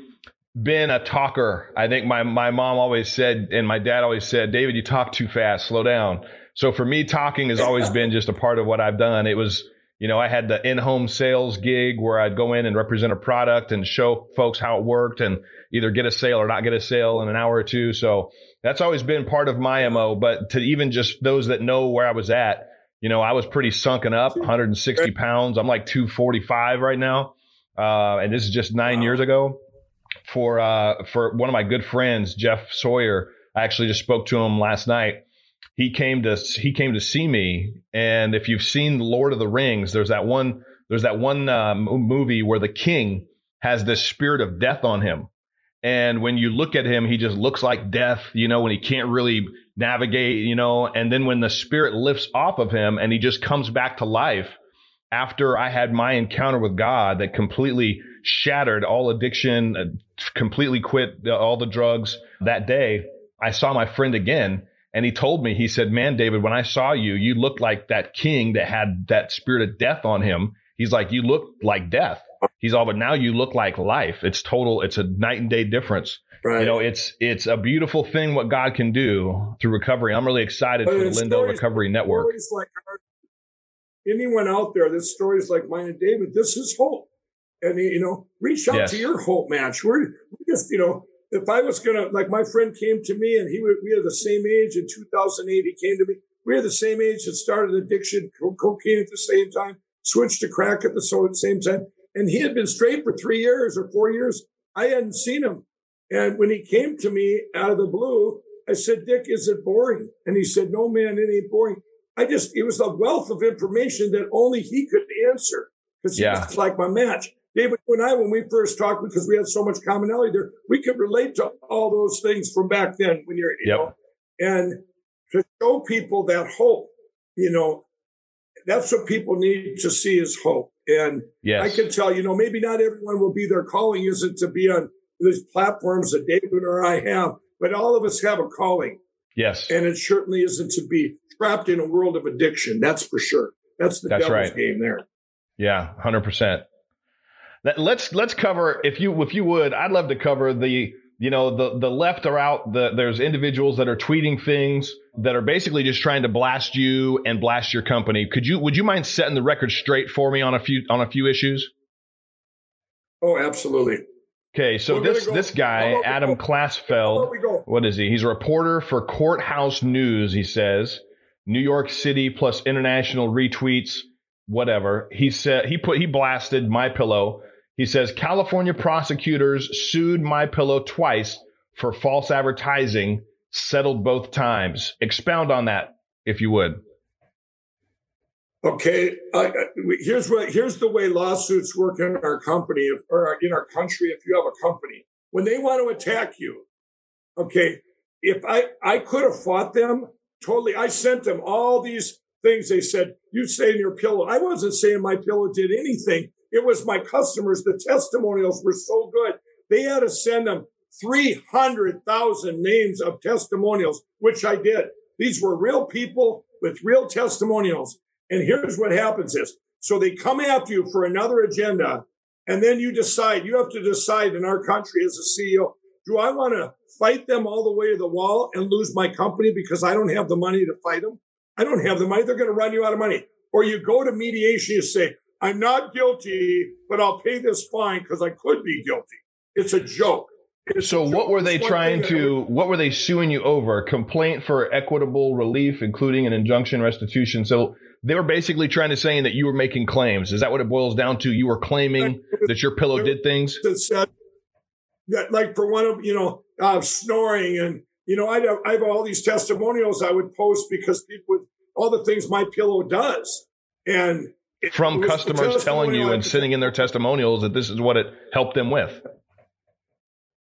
been a talker. I think my, my mom always said, and my dad always said, David, you talk too fast, slow down. So for me, talking has always been just a part of what I've done. It was, you know, I had the in-home sales gig where I'd go in and represent a product and show folks how it worked and either get a sale or not get a sale in an hour or two. So that's always been part of my MO. But to even just those that know where I was at, you know, I was pretty sunken up, 160 pounds. I'm like 245 right now. Uh, and this is just nine wow. years ago for uh, for one of my good friends, Jeff Sawyer. I actually just spoke to him last night. He came to he came to see me, and if you've seen Lord of the Rings, there's that one there's that one uh, movie where the king has this spirit of death on him, and when you look at him, he just looks like death. You know, when he can't really navigate. You know, and then when the spirit lifts off of him and he just comes back to life after I had my encounter with God that completely shattered all addiction, uh, completely quit all the drugs that day. I saw my friend again and he told me, he said, man, David, when I saw you, you looked like that king that had that spirit of death on him. He's like, you look like death. He's all, but now you look like life. It's total. It's a night and day difference. Right. You know, it's it's a beautiful thing what God can do through recovery. I'm really excited but for the Lindell stories, Recovery Network. Like our, anyone out there, this stories like mine and David, this is hope. And you know, reach out yes. to your hope match. We're we just, you know, if I was gonna like my friend came to me and he we are the same age in 2008. He came to me. We are the same age that started addiction, cocaine at the same time, switched to crack at the same time, and he had been straight for three years or four years. I hadn't seen him. And when he came to me out of the blue, I said, Dick, is it boring? And he said, No, man, it ain't boring. I just, it was a wealth of information that only he could answer because yeah. he was like my match. David, you and I, when we first talked, because we had so much commonality there, we could relate to all those things from back then when you're, you yep. know, and to show people that hope, you know, that's what people need to see is hope. And yes. I can tell, you know, maybe not everyone will be their calling isn't to be on these platforms that David or I have, but all of us have a calling. Yes. And it certainly isn't to be trapped in a world of addiction. That's for sure. That's the That's devil's right. game there. Yeah, hundred percent. Let's let's cover if you if you would. I'd love to cover the you know the the left are out. The, there's individuals that are tweeting things that are basically just trying to blast you and blast your company. Could you would you mind setting the record straight for me on a few on a few issues? Oh, absolutely. Okay, so We're this go. this guy Adam Klasfeld, what is he? He's a reporter for Courthouse News. He says New York City plus international retweets, whatever. He said he put he blasted my pillow. He says California prosecutors sued my pillow twice for false advertising, settled both times. Expound on that, if you would. Okay, uh, here's what here's the way lawsuits work in our company if, or in our country. If you have a company, when they want to attack you, okay, if I I could have fought them totally, I sent them all these things. They said you say in your pillow. I wasn't saying my pillow did anything. It was my customers. The testimonials were so good. They had to send them 300,000 names of testimonials, which I did. These were real people with real testimonials. And here's what happens is, so they come after you for another agenda. And then you decide, you have to decide in our country as a CEO, do I want to fight them all the way to the wall and lose my company because I don't have the money to fight them? I don't have the money. They're going to run you out of money. Or you go to mediation, you say, I'm not guilty, but I'll pay this fine because I could be guilty. It's a joke. It's so what were they trying to, what were they suing you over? Complaint for equitable relief, including an injunction restitution. So they were basically trying to saying that you were making claims. Is that what it boils down to? You were claiming that your pillow did things. That, that like for one of you know uh, snoring and you know I have, I have all these testimonials I would post because people would, all the things my pillow does and from customers telling you and sitting in their testimonials that this is what it helped them with.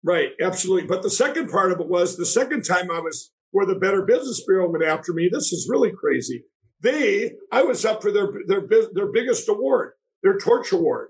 Right, absolutely. But the second part of it was the second time I was where the Better Business Bureau went after me. This is really crazy. They, I was up for their their their biggest award, their torch award,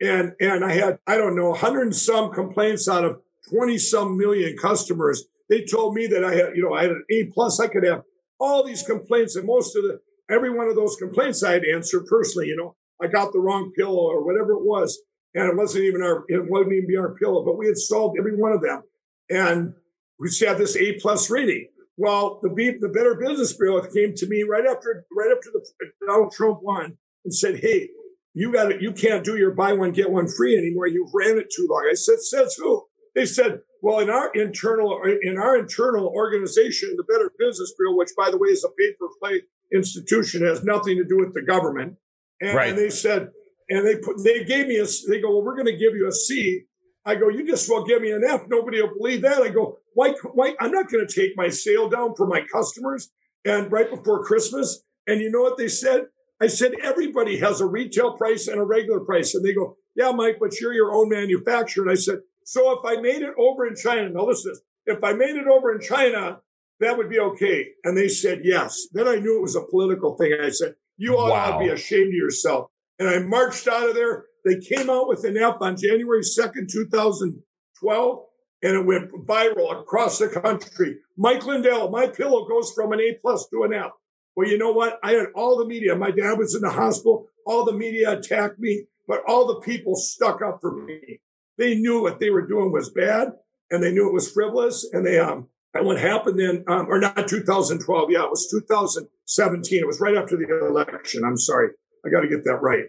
and and I had I don't know, hundred and some complaints out of twenty some million customers. They told me that I had, you know, I had an A plus. I could have all these complaints, and most of the every one of those complaints I had answered personally. You know, I got the wrong pillow or whatever it was, and it wasn't even our it wouldn't even be our pillow, but we had solved every one of them, and we had this A plus rating. Well, the the Better Business Bureau came to me right after right after the Donald Trump won and said, "Hey, you got it. You can't do your buy one get one free anymore. You've ran it too long." I said, "Says who?" They said, "Well, in our internal in our internal organization, the Better Business Bureau, which by the way is a pay for play institution, has nothing to do with the government." And, right. and they said, and they put they gave me a they go, "Well, we're going to give you a C. I go, "You just well give me an F. Nobody will believe that." I go, why, why, I'm not going to take my sale down for my customers and right before Christmas. And you know what they said? I said, everybody has a retail price and a regular price. And they go, yeah, Mike, but you're your own manufacturer. And I said, so if I made it over in China, now listen, if I made it over in China, that would be okay. And they said, yes. Then I knew it was a political thing. I said, you ought wow. to be ashamed of yourself. And I marched out of there. They came out with an F on January 2nd, 2012, and it went viral across the country. Mike Lindell, my pillow goes from an A plus to an F. Well, you know what? I had all the media. My dad was in the hospital. All the media attacked me, but all the people stuck up for me. They knew what they were doing was bad and they knew it was frivolous. And they, um, and what happened then, um, or not 2012. Yeah, it was 2017. It was right after the election. I'm sorry. I got to get that right.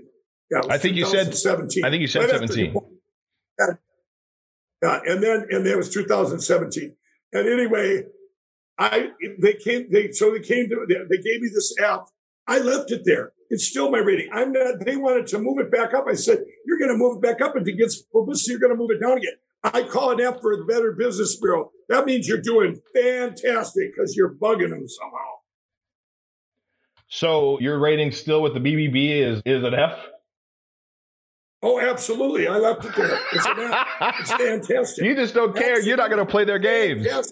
Yeah, I think you said 17. I think you said right 17. yeah, yeah, and then and then it was 2017. And anyway, I they came they so they came to they gave me this F. I left it there. It's still my rating. I'm not. They wanted to move it back up. I said, "You're going to move it back up, and to get publicity, you're going to move it down again." I call it F for the Better Business Bureau. That means you're doing fantastic because you're bugging them somehow. So your rating still with the BBB is is an F? Oh, absolutely. I left it there. It's an F. It's [laughs] fantastic. You just don't care. You're not going to play their games. Yes.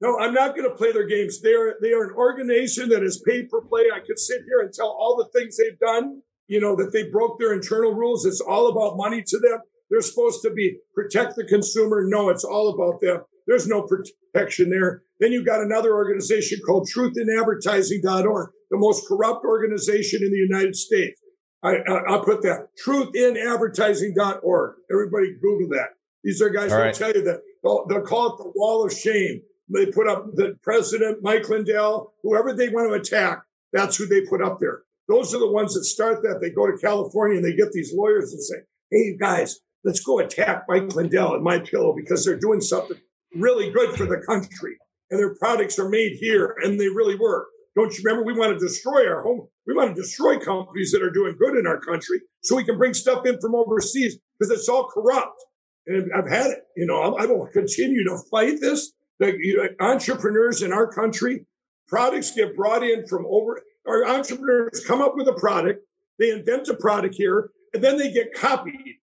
No, I'm not going to play their games. They are they are an organization that is paid for play. I could sit here and tell all the things they've done. You know that they broke their internal rules. It's all about money to them. They're supposed to be protect the consumer. No, it's all about them. There's no protection there. Then you've got another organization called truthinadvertising.org, the most corrupt organization in the United States. I, will put that truthinadvertising.org. Everybody Google that. These are guys that tell you that they'll, they'll call it the wall of shame. They put up the president, Mike Lindell, whoever they want to attack. That's who they put up there. Those are the ones that start that. They go to California and they get these lawyers and say, Hey, guys, let's go attack Mike Lindell and my pillow because they're doing something really good for the country and their products are made here and they really work. Don't you remember? We want to destroy our home. We want to destroy companies that are doing good in our country so we can bring stuff in from overseas because it's all corrupt. And I've had it. You know, I will continue to fight this. The you know, entrepreneurs in our country, products get brought in from over. Our entrepreneurs come up with a product. They invent a product here and then they get copied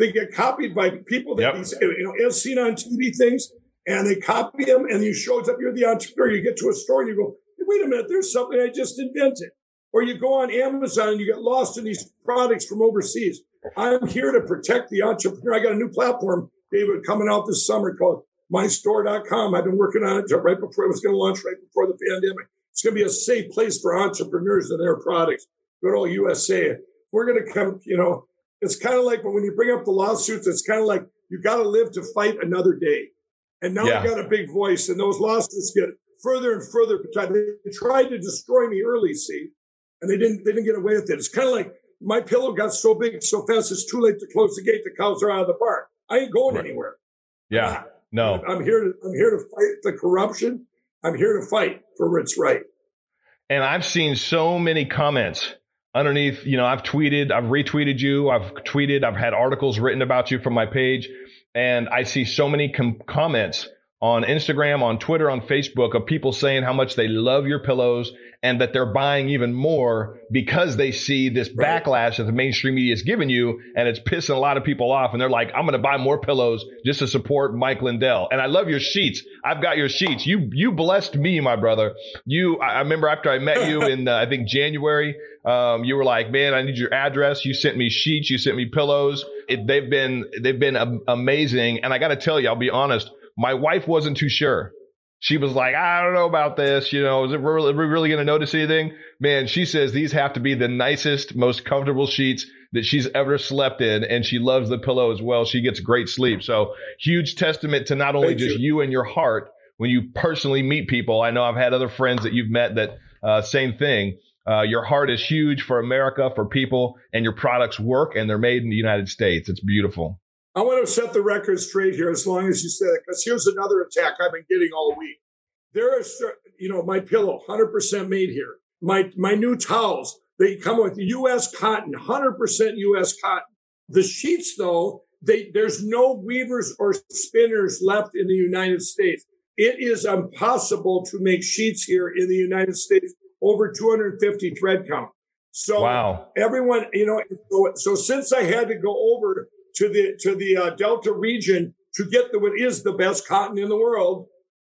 they get copied by people that yep. you know have seen on TV things, and they copy them, and you shows up. You're the entrepreneur. You get to a store and you go, hey, "Wait a minute, there's something I just invented." Or you go on Amazon and you get lost in these products from overseas. I'm here to protect the entrepreneur. I got a new platform, David, coming out this summer called mystore.com. I've been working on it right before it was going to launch right before the pandemic. It's going to be a safe place for entrepreneurs and their products. Good old USA. We're going to come, you know, it's kind of like but when you bring up the lawsuits, it's kind of like you got to live to fight another day. And now yeah. I got a big voice, and those lawsuits get further and further. They tried to destroy me early, see, and they didn't. They didn't get away with it. It's kind of like my pillow got so big so fast. It's too late to close the gate. The cows are out of the barn. I ain't going right. anywhere. Yeah, no. I'm here to. I'm here to fight the corruption. I'm here to fight for what's right. And I've seen so many comments underneath, you know, I've tweeted, I've retweeted you, I've tweeted, I've had articles written about you from my page, and I see so many com- comments on Instagram, on Twitter, on Facebook of people saying how much they love your pillows and that they're buying even more because they see this right. backlash that the mainstream media is giving you and it's pissing a lot of people off and they're like, I'm going to buy more pillows just to support Mike Lindell. And I love your sheets. I've got your sheets. You, you blessed me, my brother. You, I remember after I met you [laughs] in, uh, I think January, um, you were like, man, I need your address. You sent me sheets. You sent me pillows. It, they've been, they've been amazing. And I got to tell you, I'll be honest my wife wasn't too sure. She was like, I don't know about this. You know, is it really, we really going to notice anything? Man, she says these have to be the nicest, most comfortable sheets that she's ever slept in. And she loves the pillow as well. She gets great sleep. So huge testament to not only Thank just you. you and your heart when you personally meet people. I know I've had other friends that you've met that, uh, same thing. Uh, your heart is huge for America, for people, and your products work and they're made in the United States. It's beautiful. I want to set the record straight here as long as you say it, because here's another attack I've been getting all week. There is, you know, my pillow, 100% made here. My, my new towels, they come with U.S. cotton, 100% U.S. cotton. The sheets, though, they, there's no weavers or spinners left in the United States. It is impossible to make sheets here in the United States over 250 thread count. So wow. everyone, you know, so, so since I had to go over to the to the uh, Delta region to get the what is the best cotton in the world.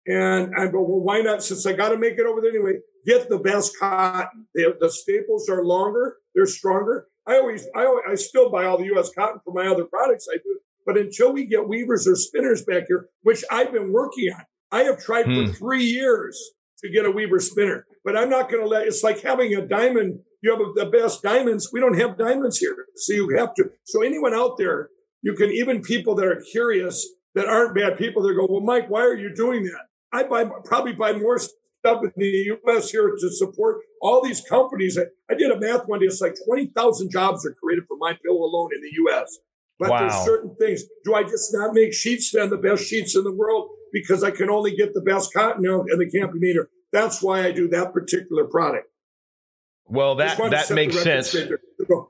And I go, well, why not? Since I got to make it over there anyway, get the best cotton. They, the staples are longer, they're stronger. I always, I, always, I still buy all the U.S. cotton for my other products I do. But until we get weavers or spinners back here, which I've been working on, I have tried hmm. for three years to get a weaver spinner, but I'm not going to let. It's like having a diamond. You have the best diamonds. We don't have diamonds here, so you have to. So anyone out there, you can even people that are curious that aren't bad people. They go, well, Mike, why are you doing that? I buy probably buy more stuff in the U.S. here to support all these companies. I, I did a math one day. It's like 20,000 jobs are created for my bill alone in the U.S. But wow. there's certain things. Do I just not make sheets then the best sheets in the world because I can only get the best cotton and the meter? That's why I do that particular product. Well, that that makes sense.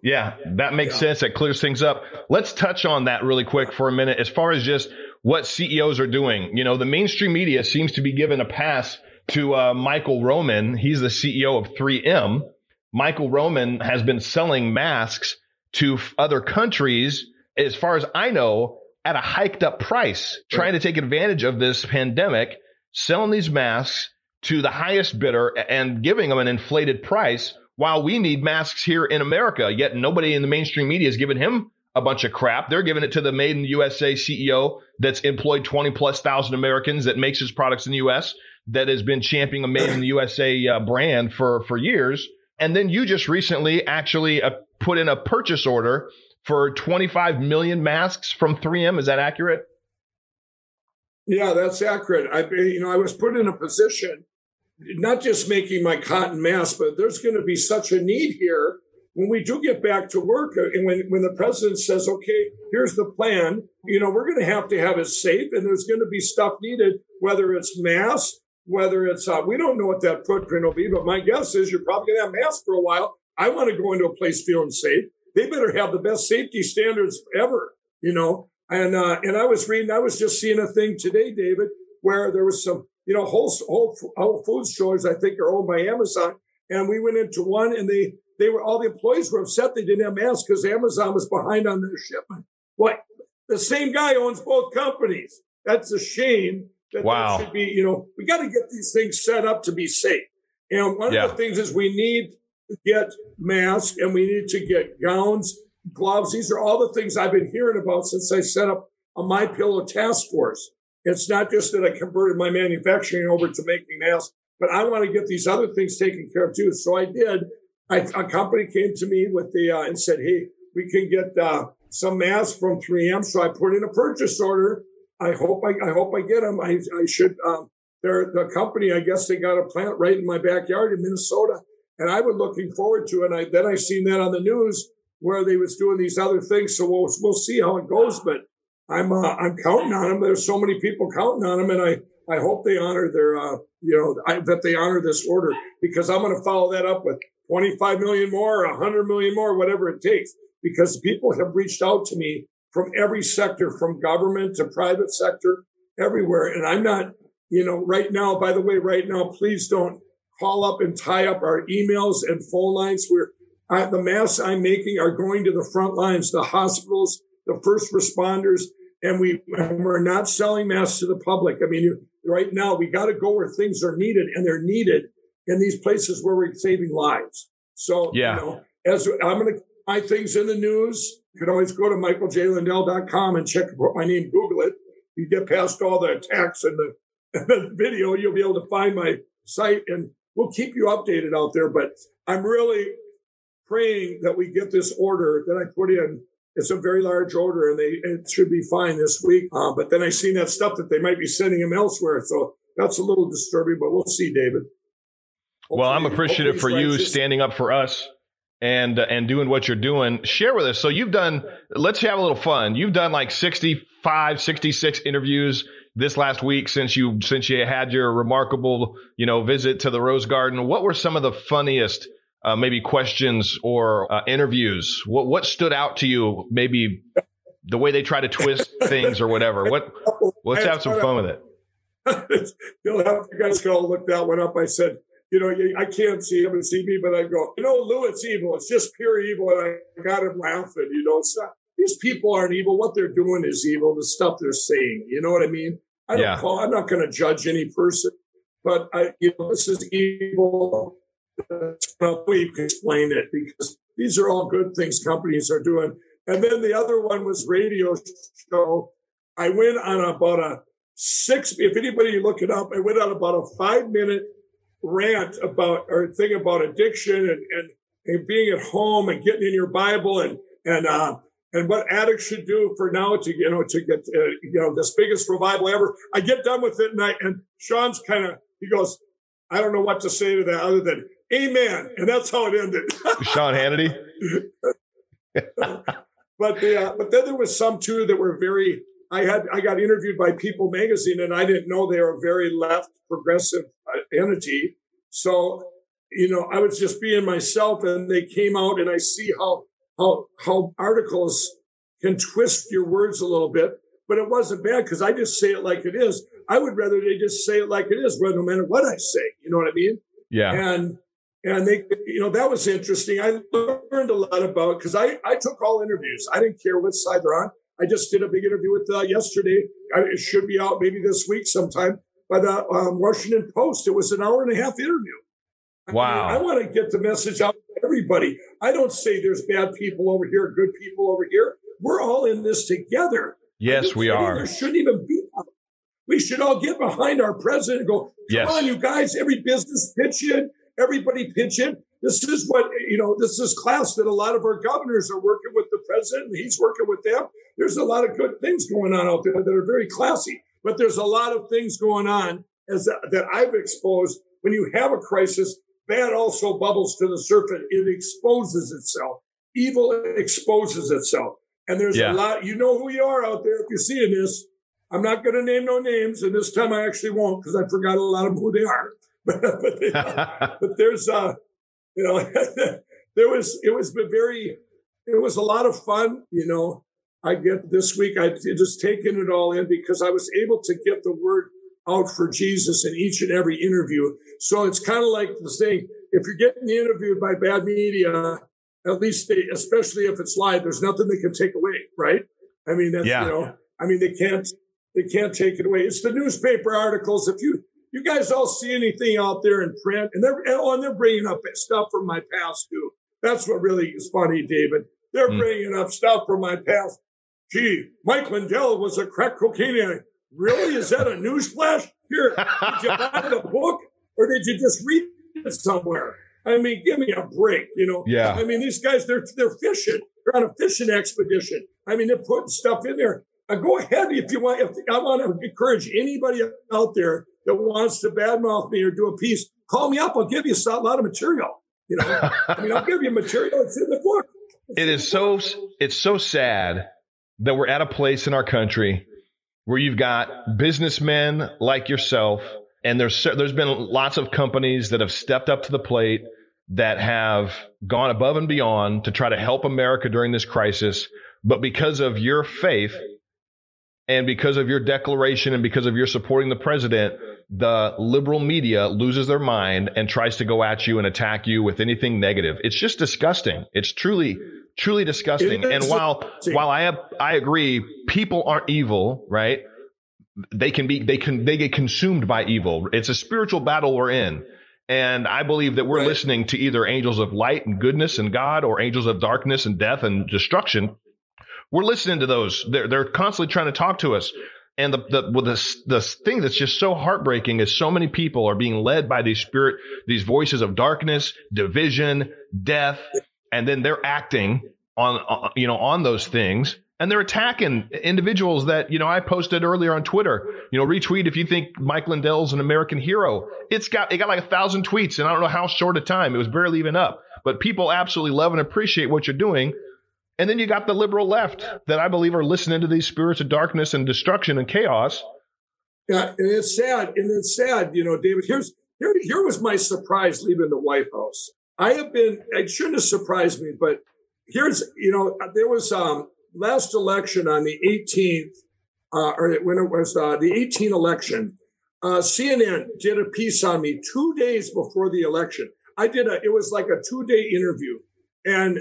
Yeah, that makes yeah. sense. That clears things up. Let's touch on that really quick for a minute. As far as just what CEOs are doing, you know, the mainstream media seems to be given a pass to uh, Michael Roman. He's the CEO of 3M. Michael Roman has been selling masks to other countries, as far as I know, at a hiked up price, trying to take advantage of this pandemic, selling these masks to the highest bidder and giving them an inflated price while we need masks here in America. Yet nobody in the mainstream media is giving him a bunch of crap. They're giving it to the Made in the USA CEO that's employed 20 plus thousand Americans that makes his products in the US that has been championing a Made in the USA uh, brand for, for years. And then you just recently actually uh, put in a purchase order for 25 million masks from 3M. Is that accurate? Yeah, that's accurate. I, you know, I was put in a position, not just making my cotton mask, but there's going to be such a need here when we do get back to work uh, and when, when the president says, okay, here's the plan, you know, we're going to have to have it safe and there's going to be stuff needed, whether it's masks, whether it's, uh, we don't know what that footprint will be, but my guess is you're probably going to have masks for a while. I want to go into a place feeling safe. They better have the best safety standards ever, you know. And uh, and I was reading, I was just seeing a thing today, David, where there was some, you know, whole whole, whole food stores I think are owned by Amazon, and we went into one, and they they were all the employees were upset they didn't have masks because Amazon was behind on their shipment. What? The same guy owns both companies. That's a shame that wow. that should be, you know, we got to get these things set up to be safe. And one yeah. of the things is we need to get masks and we need to get gowns, gloves. These are all the things I've been hearing about since I set up a My Pillow task force. It's not just that I converted my manufacturing over to making masks, but I want to get these other things taken care of too. So I did. I, a company came to me with the uh, and said, "Hey, we can get uh, some masks from 3M." So I put in a purchase order I hope I, I hope I get them. I, I should. Um, they're the company. I guess they got a plant right in my backyard in Minnesota, and I was looking forward to it. And I, then I seen that on the news where they was doing these other things. So we'll we'll see how it goes. But I'm uh, I'm counting on them. There's so many people counting on them, and I I hope they honor their uh, you know I, that they honor this order because I'm going to follow that up with 25 million more, 100 million more, whatever it takes. Because people have reached out to me from every sector, from government to private sector, everywhere. And I'm not, you know, right now, by the way, right now, please don't call up and tie up our emails and phone lines. We're, I, the masks I'm making are going to the front lines, the hospitals, the first responders, and we, and we're not selling masks to the public. I mean, you, right now we got to go where things are needed and they're needed in these places where we're saving lives. So, yeah. you know, as I'm going to my things in the news, you can always go to michaeljlindell.com and check my name, Google it. You get past all the attacks and the, [laughs] and the video, you'll be able to find my site and we'll keep you updated out there. But I'm really praying that we get this order that I put in. It's a very large order and they it should be fine this week. Uh, but then I seen that stuff that they might be sending them elsewhere. So that's a little disturbing, but we'll see, David. Hopefully, well, I'm appreciative for you standing up for us and uh, and doing what you're doing share with us so you've done let's have a little fun you've done like 65 66 interviews this last week since you since you had your remarkable you know visit to the rose garden what were some of the funniest uh, maybe questions or uh, interviews what what stood out to you maybe the way they try to twist [laughs] things or whatever what let's have some fun with it [laughs] you'll have you guys can all look that one up i said you know, I can't see him and see me, but I go, you know, Lou, it's evil. It's just pure evil. And I got him laughing, you know, it's not, these people aren't evil. What they're doing is evil. The stuff they're saying, you know what I mean? I don't yeah. call, I'm not going to judge any person, but I, you know, this is evil. That's not the way you can explain it because these are all good things companies are doing. And then the other one was radio show. I went on about a six, if anybody look it up, I went on about a five minute rant about or thing about addiction and, and, and being at home and getting in your Bible and, and, uh, and what addicts should do for now to you know to get uh, you know this biggest revival ever. I get done with it, and I and Sean's kind of he goes, I don't know what to say to that other than Amen, and that's how it ended. [laughs] Sean Hannity. [laughs] but the uh, but then there was some too that were very. I had I got interviewed by People Magazine, and I didn't know they were a very left progressive uh, entity. So you know, I was just being myself, and they came out, and I see how how how articles can twist your words a little bit, but it wasn't bad because I just say it like it is. I would rather they just say it like it is, no matter what I say. You know what I mean? Yeah. And and they, you know, that was interesting. I learned a lot about because I I took all interviews. I didn't care what side they're on. I just did a big interview with uh, yesterday. It should be out maybe this week sometime by the um, Washington Post. It was an hour and a half interview. Wow. I, mean, I want to get the message out to everybody. I don't say there's bad people over here, good people over here. We're all in this together. Yes, we are. There shouldn't even be. We should all get behind our president and go, come yes. on, you guys, every business pitch in, everybody pitch in. This is what, you know, this is class that a lot of our governors are working with the president and he's working with them. There's a lot of good things going on out there that are very classy, but there's a lot of things going on as that I've exposed. When you have a crisis, bad also bubbles to the surface. It exposes itself. Evil exposes itself. And there's yeah. a lot, you know who you are out there if you're seeing this. I'm not going to name no names, and this time I actually won't because I forgot a lot of who they are. But, they, [laughs] but there's, uh, you know, [laughs] there was, it was very, it was a lot of fun. You know, I get this week, I just taken it all in because I was able to get the word out for Jesus in each and every interview. So it's kind of like the saying, if you're getting interviewed by bad media, at least they, especially if it's live, there's nothing they can take away, right? I mean, that's, yeah. you know, I mean, they can't, they can't take it away. It's the newspaper articles. If you, you guys all see anything out there in print and they're, oh, and they're bringing up stuff from my past too. That's what really is funny, David. They're mm. bringing up stuff from my past. Gee, Mike Lindell was a crack cocaine addict. Really? Is that a newsflash? Here, did you buy the book or did you just read it somewhere? I mean, give me a break, you know? Yeah. I mean, these guys, they're, they're fishing. They're on a fishing expedition. I mean, they're putting stuff in there. Uh, go ahead if you want. If, I want to encourage anybody out there that wants to badmouth me or do a piece. Call me up. I'll give you a lot of material. You know, [laughs] I mean, I'll give you material. It's in the book. It's it is so. It's so sad that we're at a place in our country where you've got businessmen like yourself, and there's there's been lots of companies that have stepped up to the plate that have gone above and beyond to try to help America during this crisis. But because of your faith and because of your declaration and because of your supporting the president, the liberal media loses their mind and tries to go at you and attack you with anything negative. It's just disgusting. It's truly truly disgusting. And while while I have, I agree, people aren't evil, right? They can be they can they get consumed by evil. It's a spiritual battle we're in. And I believe that we're right. listening to either angels of light and goodness and God or angels of darkness and death and destruction. We're listening to those. They're they're constantly trying to talk to us. And the the well, the the thing that's just so heartbreaking is so many people are being led by these spirit these voices of darkness, division, death, and then they're acting on, on you know on those things and they're attacking individuals that you know I posted earlier on Twitter. You know, retweet if you think Mike Lindell's an American hero. It's got it got like a thousand tweets, and I don't know how short a time it was barely even up. But people absolutely love and appreciate what you're doing. And then you got the liberal left that I believe are listening to these spirits of darkness and destruction and chaos. Yeah, and it's sad, and it's sad, you know, David. Here's here here was my surprise leaving the White House. I have been, it shouldn't have surprised me, but here's, you know, there was um, last election on the 18th, uh, or when it was uh, the 18 election, uh, CNN did a piece on me two days before the election. I did a, it was like a two day interview and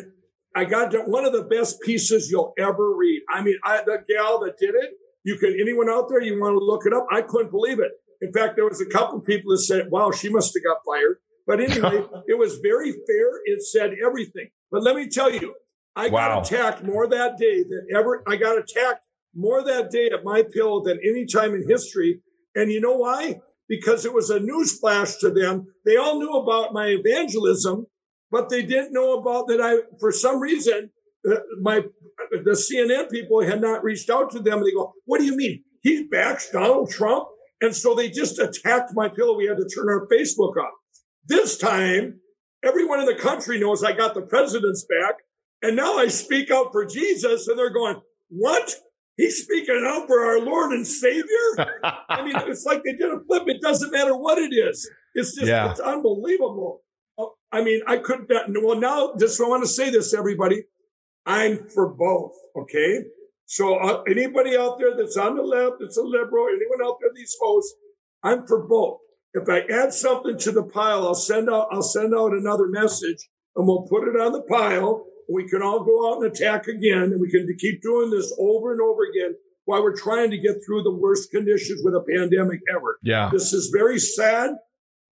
I got to, one of the best pieces you'll ever read. I mean, I, the gal that did it, you can, anyone out there, you want to look it up? I couldn't believe it. In fact, there was a couple people that said, wow, she must have got fired. But anyway, [laughs] it was very fair. It said everything. But let me tell you, I Wow. got attacked more that day than ever. I got attacked more that day at my pill than any time in history. And you know why? Because it was a news flash to them. They all knew about my evangelism, but they didn't know about that. I, for some reason, uh, my the CNN people had not reached out to them. And they go, "What do you mean? He backs Donald Trump?" And so they just attacked my pillow. We had to turn our Facebook off. This time, everyone in the country knows I got the president's back. And now I speak out for Jesus, and they're going, What? He's speaking out for our Lord and Savior? [laughs] I mean, it's like they did a flip. It doesn't matter what it is. It's just, Yeah. it's unbelievable. I mean, I couldn't, well, now, just I want to say this, everybody. I'm for both, okay? So uh, anybody out there that's on the left, that's a liberal, anyone out there, these hosts, I'm for both. If I add something to the pile, I'll send out, I'll send out another message and we'll put it on the pile. We can all go out and attack again and we can keep doing this over and over again while we're trying to get through the worst conditions with a pandemic ever. yeah. This is very sad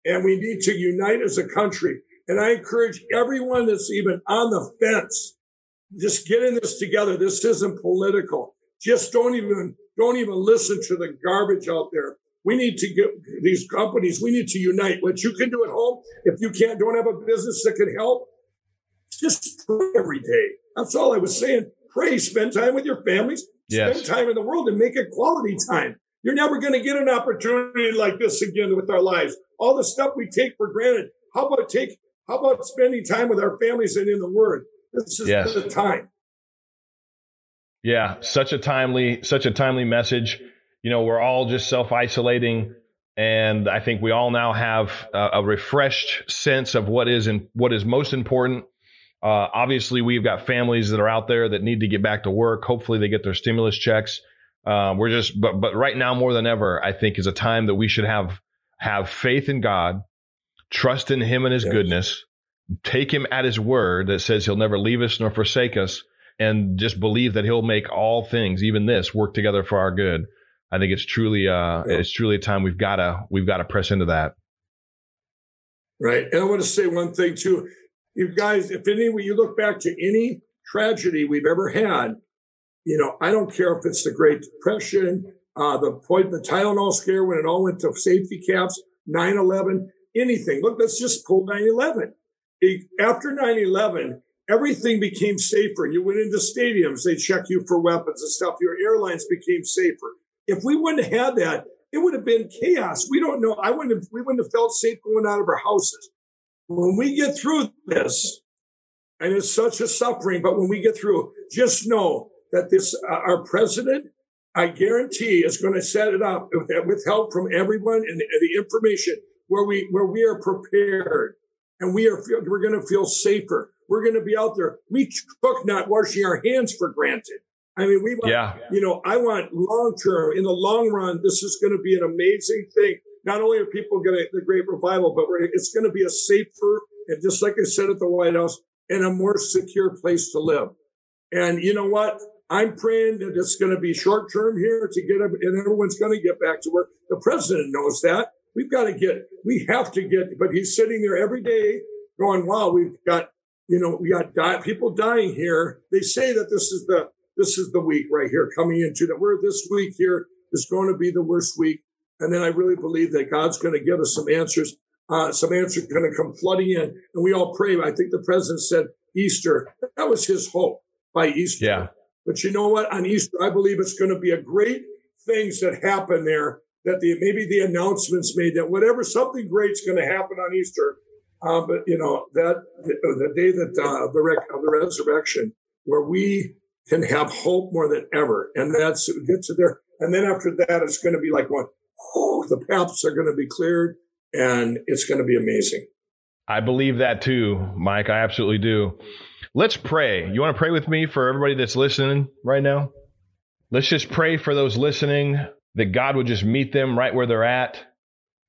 and we need to unite as a country. And I encourage everyone that's even on the fence, just get in this together. This isn't political. Just don't even, don't even listen to the garbage out there. We need to get these companies, we need to unite. What you can do at home, if you can't, don't have a business that can help, just pray every day. That's all I was saying. Pray, spend time with your families, Yes. spend time in the world and make it quality time. You're never going to get an opportunity like this again with our lives. All the stuff we take for granted. How about take, how about spending time with our families and in the word? This is Yes. the time. Yeah, such a timely, such a timely message. You know, we're all just self isolating, and I think we all now have a, a refreshed sense of what is in, what is most important. Uh, obviously, we've got families that are out there that need to get back to work. Hopefully, they get their stimulus checks. Uh, we're just, but but right now more than ever, I think is a time that we should have have faith in God, trust in Him and His Yes. goodness, take Him at His word that says He'll never leave us nor forsake us and just believe that he'll make all things, even this, work together for our good. I think it's truly, uh, Yeah. it's truly a time we've got to, we've got to press into that. Right. And I want to say one thing too. You guys, if any, when you look back to any tragedy we've ever had, you know, I don't care if it's the Great Depression, uh, the point, the Tylenol scare when it all went to safety caps, 9-11, anything. Look, let's just pull 9-11. After 9-11, everything became safer. You went into stadiums, they check you for weapons and stuff. Your airlines became safer. If we wouldn't have had that, it would have been chaos. We don't know. I wouldn't have, we wouldn't have felt safe going out of our houses. When we get through this, and it's such a suffering, but when we get through, just know that this, uh, our president, I guarantee is going to set it up with, with help from everyone and, and the information where we, where we are prepared and we are, feel- we're going to feel safer. We're going to be out there. We took not washing our hands for granted. I mean, we, want- Yeah. you know, I want long term, in the long run, this is going to be an amazing thing. Not only are people going to, the great revival, but we're, it's going to be a safer, and just like I said at the White House, and a more secure place to live. And you know what? I'm praying that it's going to be short term here to get, and everyone's going to get back to work. The president knows that. We've got to get, we have to get, but he's sitting there every day going, wow, we've got, you know, we got die, people dying here. They say that this is the, this is the week right here coming into that. We're this week here is going to be the worst week. And then I really believe that God's going to give us some answers. Uh, some answers going to come flooding in, and we all pray. I think the president said Easter. That was his hope by Easter. Yeah. But you know what? On Easter, I believe it's going to be a great things that happen there. That the maybe the announcements made that whatever something great's going to happen on Easter. Uh, but you know that the, the day that uh, the rec- of the resurrection, where we can have hope more than ever, and that's get to there. And then after that, it's going to be like going, oh, the paths are going to be cleared, and it's going to be amazing. I believe that too, Mike. I absolutely do. Let's pray. You want to pray with me for everybody that's listening right now? Let's just pray for those listening that God would just meet them right where they're at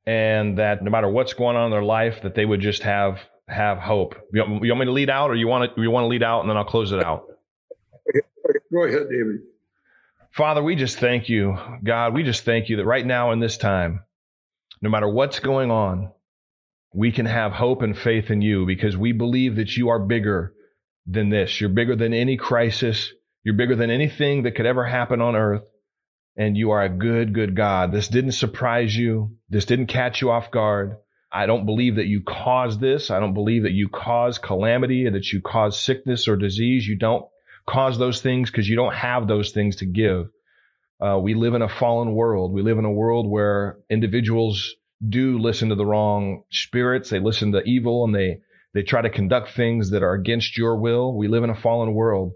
and that no matter what's going on in their life, that they would just have have hope. You want, you want me to lead out or you want to, you want to lead out and then I'll close it out? Go ahead, David. Father, we just thank you. God, we just thank you that right now in this time, no matter what's going on, we can have hope and faith in you because we believe that you are bigger than this. You're bigger than any crisis. You're bigger than anything that could ever happen on earth. And you are a good, good God. This didn't surprise you. This didn't catch you off guard. I don't believe that you caused this. I don't believe that you caused calamity and that you caused sickness or disease. You don't cause those things because you don't have those things to give. Uh, we live in a fallen world. We live in a world where individuals do listen to the wrong spirits. They listen to evil and they, they try to conduct things that are against your will. We live in a fallen world.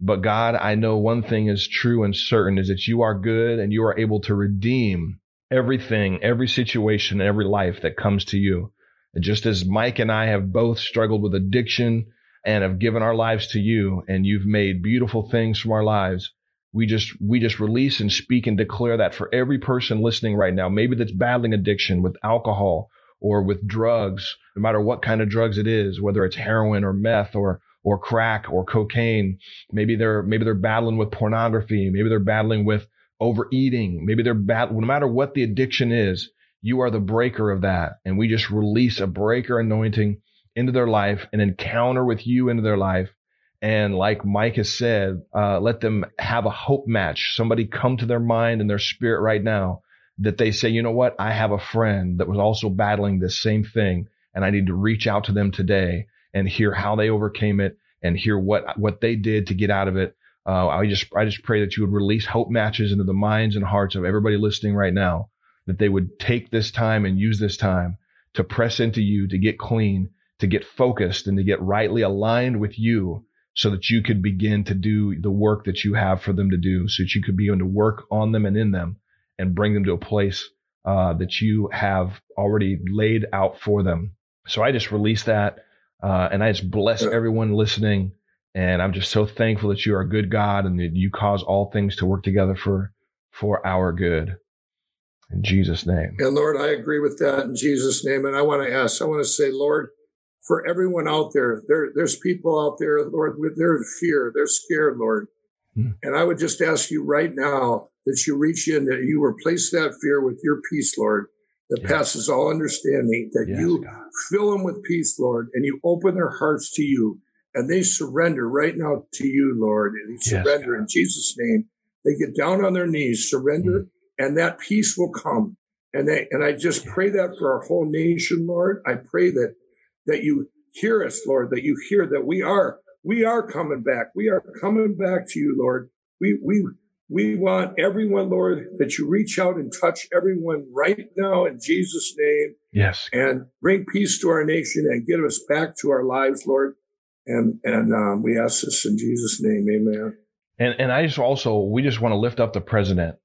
But God, I know one thing is true and certain is that you are good and you are able to redeem everything, every situation, every life that comes to you. And just as Mike and I have both struggled with addiction and have given our lives to you and you've made beautiful things from our lives, we just we just release and speak and declare that for every person listening right now maybe that's battling addiction with alcohol or with drugs no matter what kind of drugs it is whether it's heroin or meth or or crack or cocaine. Maybe they're maybe they're battling with pornography. Maybe they're battling with overeating. Maybe they're bad no matter what the addiction is you are the breaker of that. And we just release a breaker anointing into their life an encounter with you into their life. And like Mike has said, uh, let them have a hope match. Somebody come to their mind and their spirit right now that they say, you know what? I have a friend that was also battling this same thing and I need to reach out to them today and hear how they overcame it and hear what, what they did to get out of it. Uh, I just, I just pray that you would release hope matches into the minds and hearts of everybody listening right now, that they would take this time and use this time to press into you, to get clean, to get focused and to get rightly aligned with you so that you could begin to do the work that you have for them to do, so that you could begin to work on them and in them and bring them to a place uh, that you have already laid out for them. So I just release that, uh, and I just bless everyone listening. And I'm just so thankful that you are a good God and that you cause all things to work together for for our good. In Jesus' name. And Lord, I agree with that in Jesus' name. And I want to ask, I want to say, Lord, for everyone out there. There, there's people out there, Lord, they're in fear, they're scared, Lord. Hmm. And I would just ask you right now that you reach in, that you replace that fear with your peace, Lord, that yes. passes all understanding, that yes, you God. fill them with peace, Lord, and you open their hearts to you, and they surrender right now to you, Lord, and they surrender yes, in Jesus' name. They get down on their knees, surrender, mm. and that peace will come. And they, and I just pray that for our whole nation, Lord. I pray that that you hear us, Lord, that you hear that we are, we are coming back. We are coming back to you, Lord. We, we, we want everyone, Lord, that you reach out and touch everyone right now in Jesus' name. Yes. And bring peace to our nation and get us back to our lives, Lord. And, and, um, we ask this in Jesus' name. Amen. And, and I just also, we just want to lift up the president.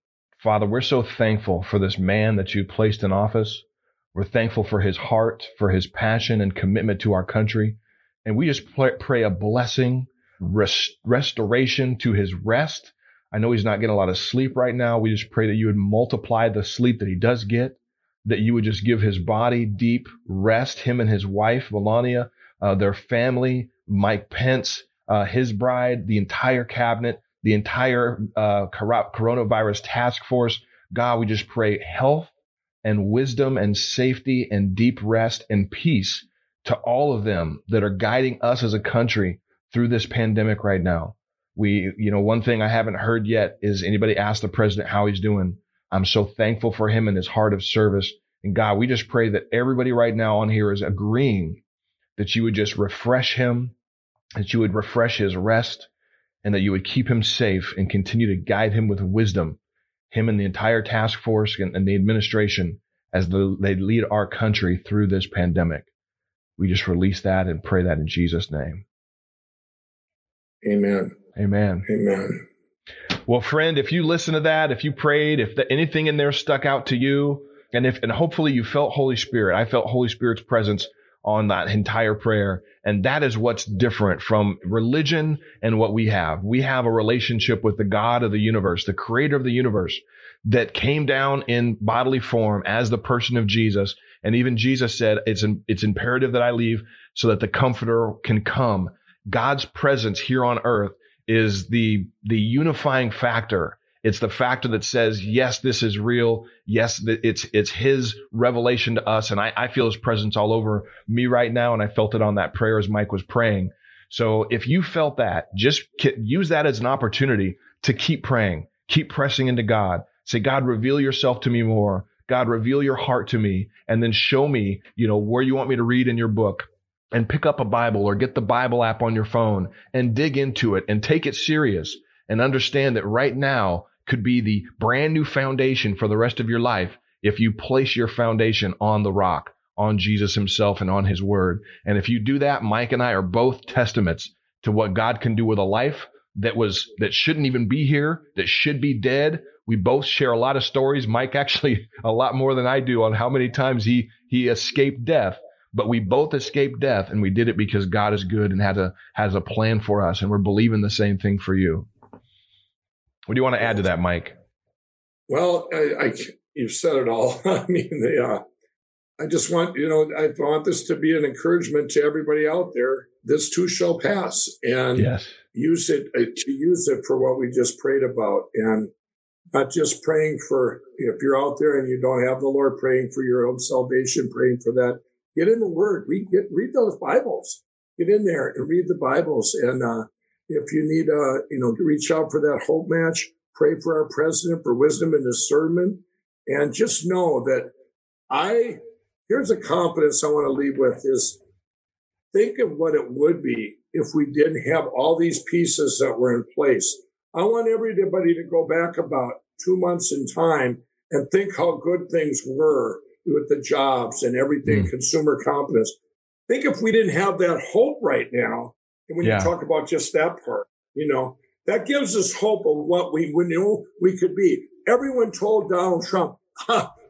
Father, we're so thankful for this man that you placed in office. We're thankful for his heart, for his passion and commitment to our country. And we just pray a blessing, rest- restoration to his rest. I know he's not getting a lot of sleep right now. We just pray that you would multiply the sleep that he does get, that you would just give his body deep rest, him and his wife, Melania, uh, their family, Mike Pence, uh, his bride, the entire cabinet, the entire uh, coronavirus task force. God, we just pray health and wisdom and safety and deep rest and peace to all of them that are guiding us as a country through this pandemic right now. We, you know, one thing I haven't heard yet is anybody ask the president how he's doing. I'm so thankful for him and his heart of service. And God, we just pray that everybody right now on here is agreeing that you would just refresh him, that you would refresh his rest, and that you would keep him safe and continue to guide him with wisdom him and the entire task force and, and the administration as the, they lead our country through this pandemic. We just release that and pray that in Jesus' name. Amen. Amen. Amen. Well, friend, if you listen to that, if you prayed, if the, anything in there stuck out to you, and if and hopefully you felt Holy Spirit, I felt Holy Spirit's presence on that entire prayer. And that is what's different from religion and what we have. We have a relationship with the God of the universe, the creator of the universe that came down in bodily form as the person of Jesus. And even Jesus said, it's, in, it's imperative that I leave so that the comforter can come. God's presence here on earth is the, the unifying factor it's the factor that says, yes, this is real. Yes, it's, it's his revelation to us. And I, I feel his presence all over me right now. And I felt it on that prayer as Mike was praying. So if you felt that, just use that as an opportunity to keep praying, keep pressing into God. Say, God, reveal yourself to me more. God, reveal your heart to me and then show me, you know, where you want me to read in your book and pick up a Bible or get the Bible app on your phone and dig into it and take it serious and understand that right now could be the brand new foundation for the rest of your life if you place your foundation on the rock, on Jesus himself and on his word. And if you do that, Mike and I are both testaments to what God can do with a life that was, that shouldn't even be here, that should be dead. We both share a lot of stories. Mike actually [laughs] a lot more than I do on how many times he, he escaped death, but we both escaped death and we did it because God is good and has a, has a plan for us. And we're believing the same thing for you. What do you want to add to that, Mike? Well, I, I you've said it all. [laughs] I mean, the, uh, I just want, you know, I want this to be an encouragement to everybody out there. This too shall pass and yes. use it uh, to use it for what we just prayed about and not just praying for, if you're out there and you don't have the Lord praying for your own salvation, praying for that, get in the word, read, get, read those Bibles, get in there and read the Bibles. And, uh, if you need, uh, you know, reach out for that hope match, pray for our president for wisdom and discernment and just know that I, here's a confidence I want to leave with is think of what it would be if we didn't have all these pieces that were in place. I want everybody to go back about two months in time and think how good things were with the jobs and everything, mm. consumer confidence. Think if we didn't have that hope right now, and when yeah. you talk about just that part, you know, that gives us hope of what we, we knew we could be. Everyone told Donald Trump,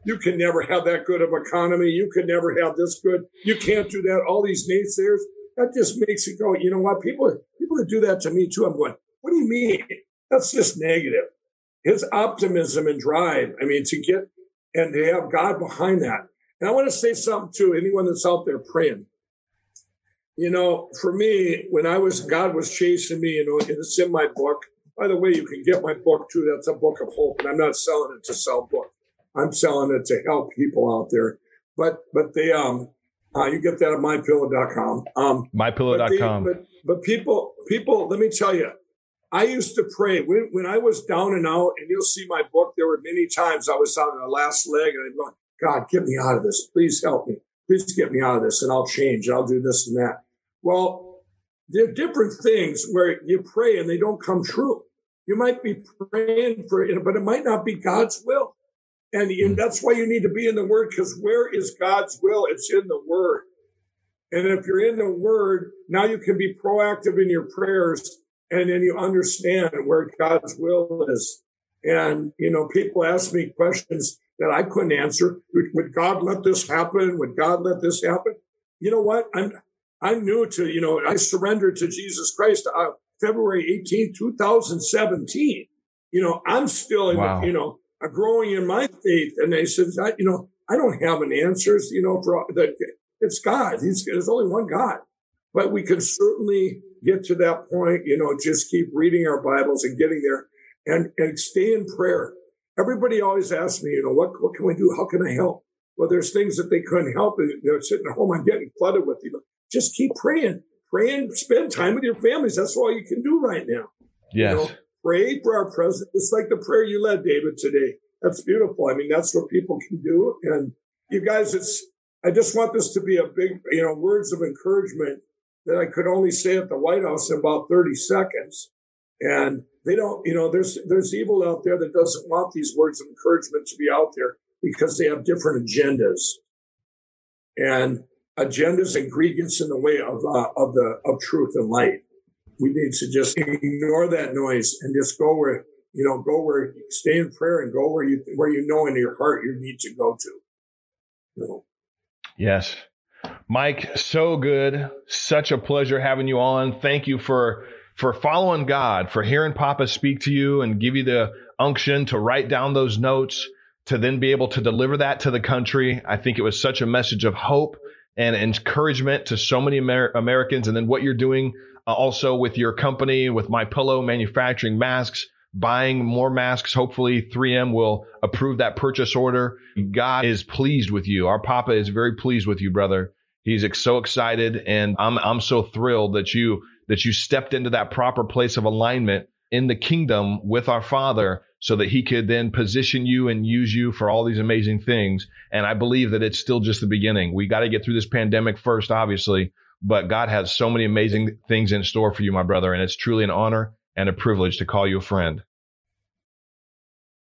you can never have that good of economy. You can never have this good. You can't do that. All these naysayers. That just makes you go, you know what? People, people that do that to me too. I'm going, what do you mean? That's just negative. His optimism and drive. I mean, to get and they have God behind that. And I want to say something to anyone that's out there praying. You know, for me, when I was, God was chasing me, you know, it's in my book. By the way, you can get my book too. That's a book of hope, and I'm not selling it to sell books. I'm selling it to help people out there. But but they um uh, you get that at mypillow.com. Um, mypillow.com. But, but, but people people let me tell you, I used to pray when when I was down and out, and you'll see my book. There were many times I was on the last leg, and I'm going, God, get me out of this. Please help me. Please get me out of this, and I'll change. I'll do this and that. Well, there are different things where you pray and they don't come true. You might be praying for it, but it might not be God's will. And, and hmm. that's why you need to be in the word because where is God's will? It's in the word. And if you're in the word, now you can be proactive in your prayers and then you understand where God's will is. And, you know, people ask me questions that I couldn't answer. Would, God let this happen? Would God let this happen? You know what? I'm, I'm new to, you know, I surrendered to Jesus Christ uh, February 18, 2017. You know, I'm still wow. you know, growing in my faith. And they said, you know, I don't have an answers, you know, for that. It's God. He's, there's only one God, but we can certainly get to that point, you know, just keep reading our Bibles and getting there and, and stay in prayer. Everybody always asks me, you know, what, what can we do? How can I help? Well, there's things that they couldn't help. They're sitting at home. I'm getting flooded with you. Just keep praying, pray and spend time with your families. That's all you can do right now. Yes. You know, pray for our president. It's like the prayer you led, David, today. That's beautiful. I mean, that's what people can do. And you guys, it's, I just want this to be a big, you know, words of encouragement that I could only say at the White House in about 30 seconds. And they don't, you know, there's, there's evil out there that doesn't want these words of encouragement to be out there because they have different agendas. And agendas and ingredients in the way of, uh, of the, of truth and light we need to just ignore that noise and just go where you know go where stay in prayer and go where you where you know in your heart you need to go to you know? yes mike so good. Such a pleasure having you on. Thank you for for following god for hearing papa speak to you and give you the unction to write down those notes to then be able to deliver that to the country. I think it was such a message of hope and encouragement to so many Amer- americans. And then what you're doing uh, also with your company, with My Pillow manufacturing masks, buying more masks. Hopefully 3M will approve that purchase order. God is pleased with you. Our Papa is very pleased with you, brother. He's so excited and I'm, I'm so thrilled that you that you stepped into that proper place of alignment in the kingdom with our Father so that he could then position you and use you for all these amazing things. And I believe that it's still just the beginning. We got to get through this pandemic first, obviously, but God has so many amazing things in store for you, my brother. And it's truly an honor and a privilege to call you a friend.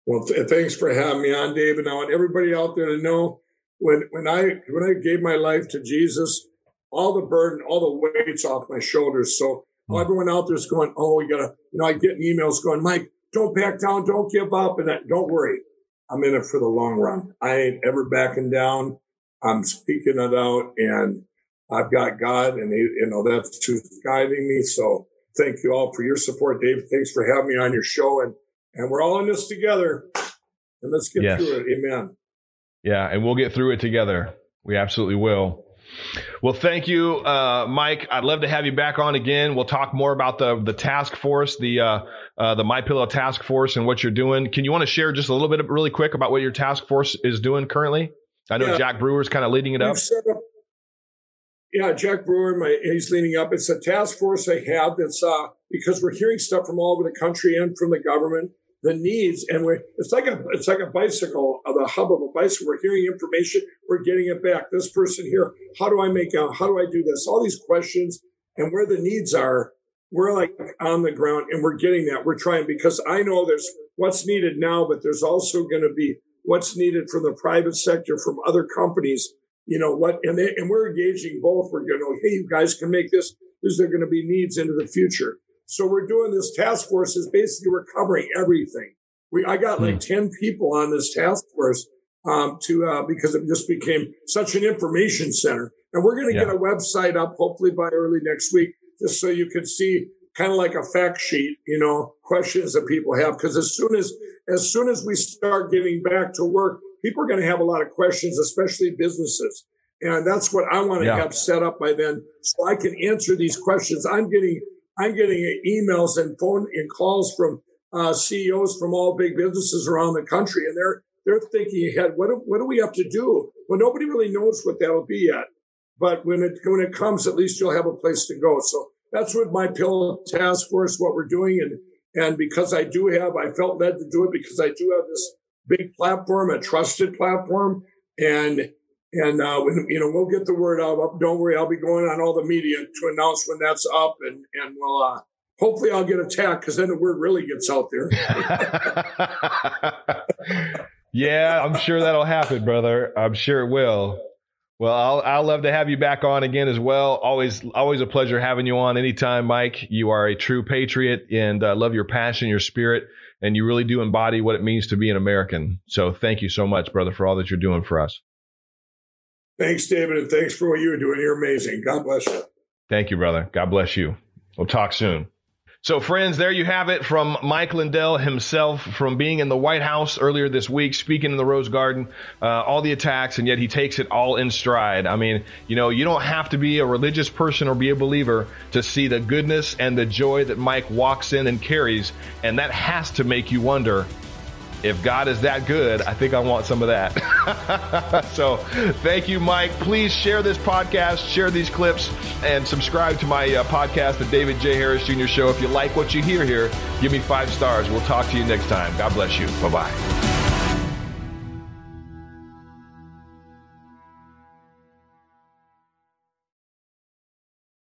Well, th- thanks for having me on, David. I want everybody out there to know when when I when I gave my life to Jesus, all the burden, all the weights off my shoulders. So mm. everyone out there's going, oh, we gotta, you know, I get emails going, Mike, don't back down, don't give up, and that, don't worry, I'm in it for the long run. I ain't ever backing down. I'm speaking it out, and I've got God, and he, you know that's who's guiding me. So thank you all for your support, Dave. Thanks for having me on your show, and and we're all in this together. And let's get yes. through it. Amen. Yeah, and we'll get through it together. We absolutely will. Well, thank you, uh, Mike. I'd love to have you back on again. We'll talk more about the the task force, the uh, uh, the My Pillow task force, and what you're doing. Can you want to share just a little bit, of, really quick, about what your task force is doing currently? I know yeah. Jack Brewer's kind of leading it up. up. Yeah, Jack Brewer, my, he's leaning up. It's a task force I have that's uh, because we're hearing stuff from all over the country and from the government the needs and we it's like a it's like a bicycle uh, the hub of a bicycle. We're hearing information we're getting it back. This person here how do i make out? How do i do this? All these questions and where the needs are we're like on the ground and we're getting that. We're trying because i know there's what's needed now but there's also going to be what's needed from the private sector from other companies you know what and, they, and we're engaging both we're going to hey you guys can make this is there going to be needs into the future so we're doing this task force is basically we're covering everything. We, I got like mm. 10 people on this task force, um, to, uh, because it just became such an information center. And we're going to yeah. get a website up hopefully by early next week, just so you can see kind of like a fact sheet, you know, questions that people have. Cause as soon as, as soon as we start getting back to work, people are going to have a lot of questions, especially businesses. And that's what I want to yeah. have set up by then so I can answer these questions. I'm getting I'm getting emails and phone and calls from uh, CEOs from all big businesses around the country, and they're they're thinking ahead. What do, what do we have to do? Well, nobody really knows what that'll be yet, but when it when it comes, at least you'll have a place to go. So that's what my pillow task force, what we're doing, and and because I do have, I felt led to do it because I do have this big platform, a trusted platform, and and uh, you know, we'll get the word out. Don't worry, I'll be going on all the media to announce when that's up, and and we'll uh, hopefully I'll get attacked because then the word really gets out there. [laughs] yeah, I'm sure that'll happen, brother. I'm sure it will. Well, I'll I'll love to have you back on again as well. Always always a pleasure having you on anytime, Mike. You are a true patriot, and uh, love your passion, your spirit, and you really do embody what it means to be an American. So thank you so much, brother, for all that you're doing for us. Thanks, David, and thanks for what you're doing. You're amazing. God bless you. Thank you, brother. God bless you. We'll talk soon. So, friends, there you have it from Mike Lindell himself, from being in the White House earlier this week, speaking in the Rose Garden, uh, all the attacks, and yet he takes it all in stride. I mean, you know, you don't have to be a religious person or be a believer to see the goodness and the joy that Mike walks in and carries, and that has to make you wonder if God is that good, I think I want some of that. [laughs] so thank you, Mike. Please share this podcast, share these clips, and subscribe to my uh, podcast, The David J. Harris Jr. Show. If you like what you hear here, give me five stars. We'll talk to you next time. God bless you. Bye bye.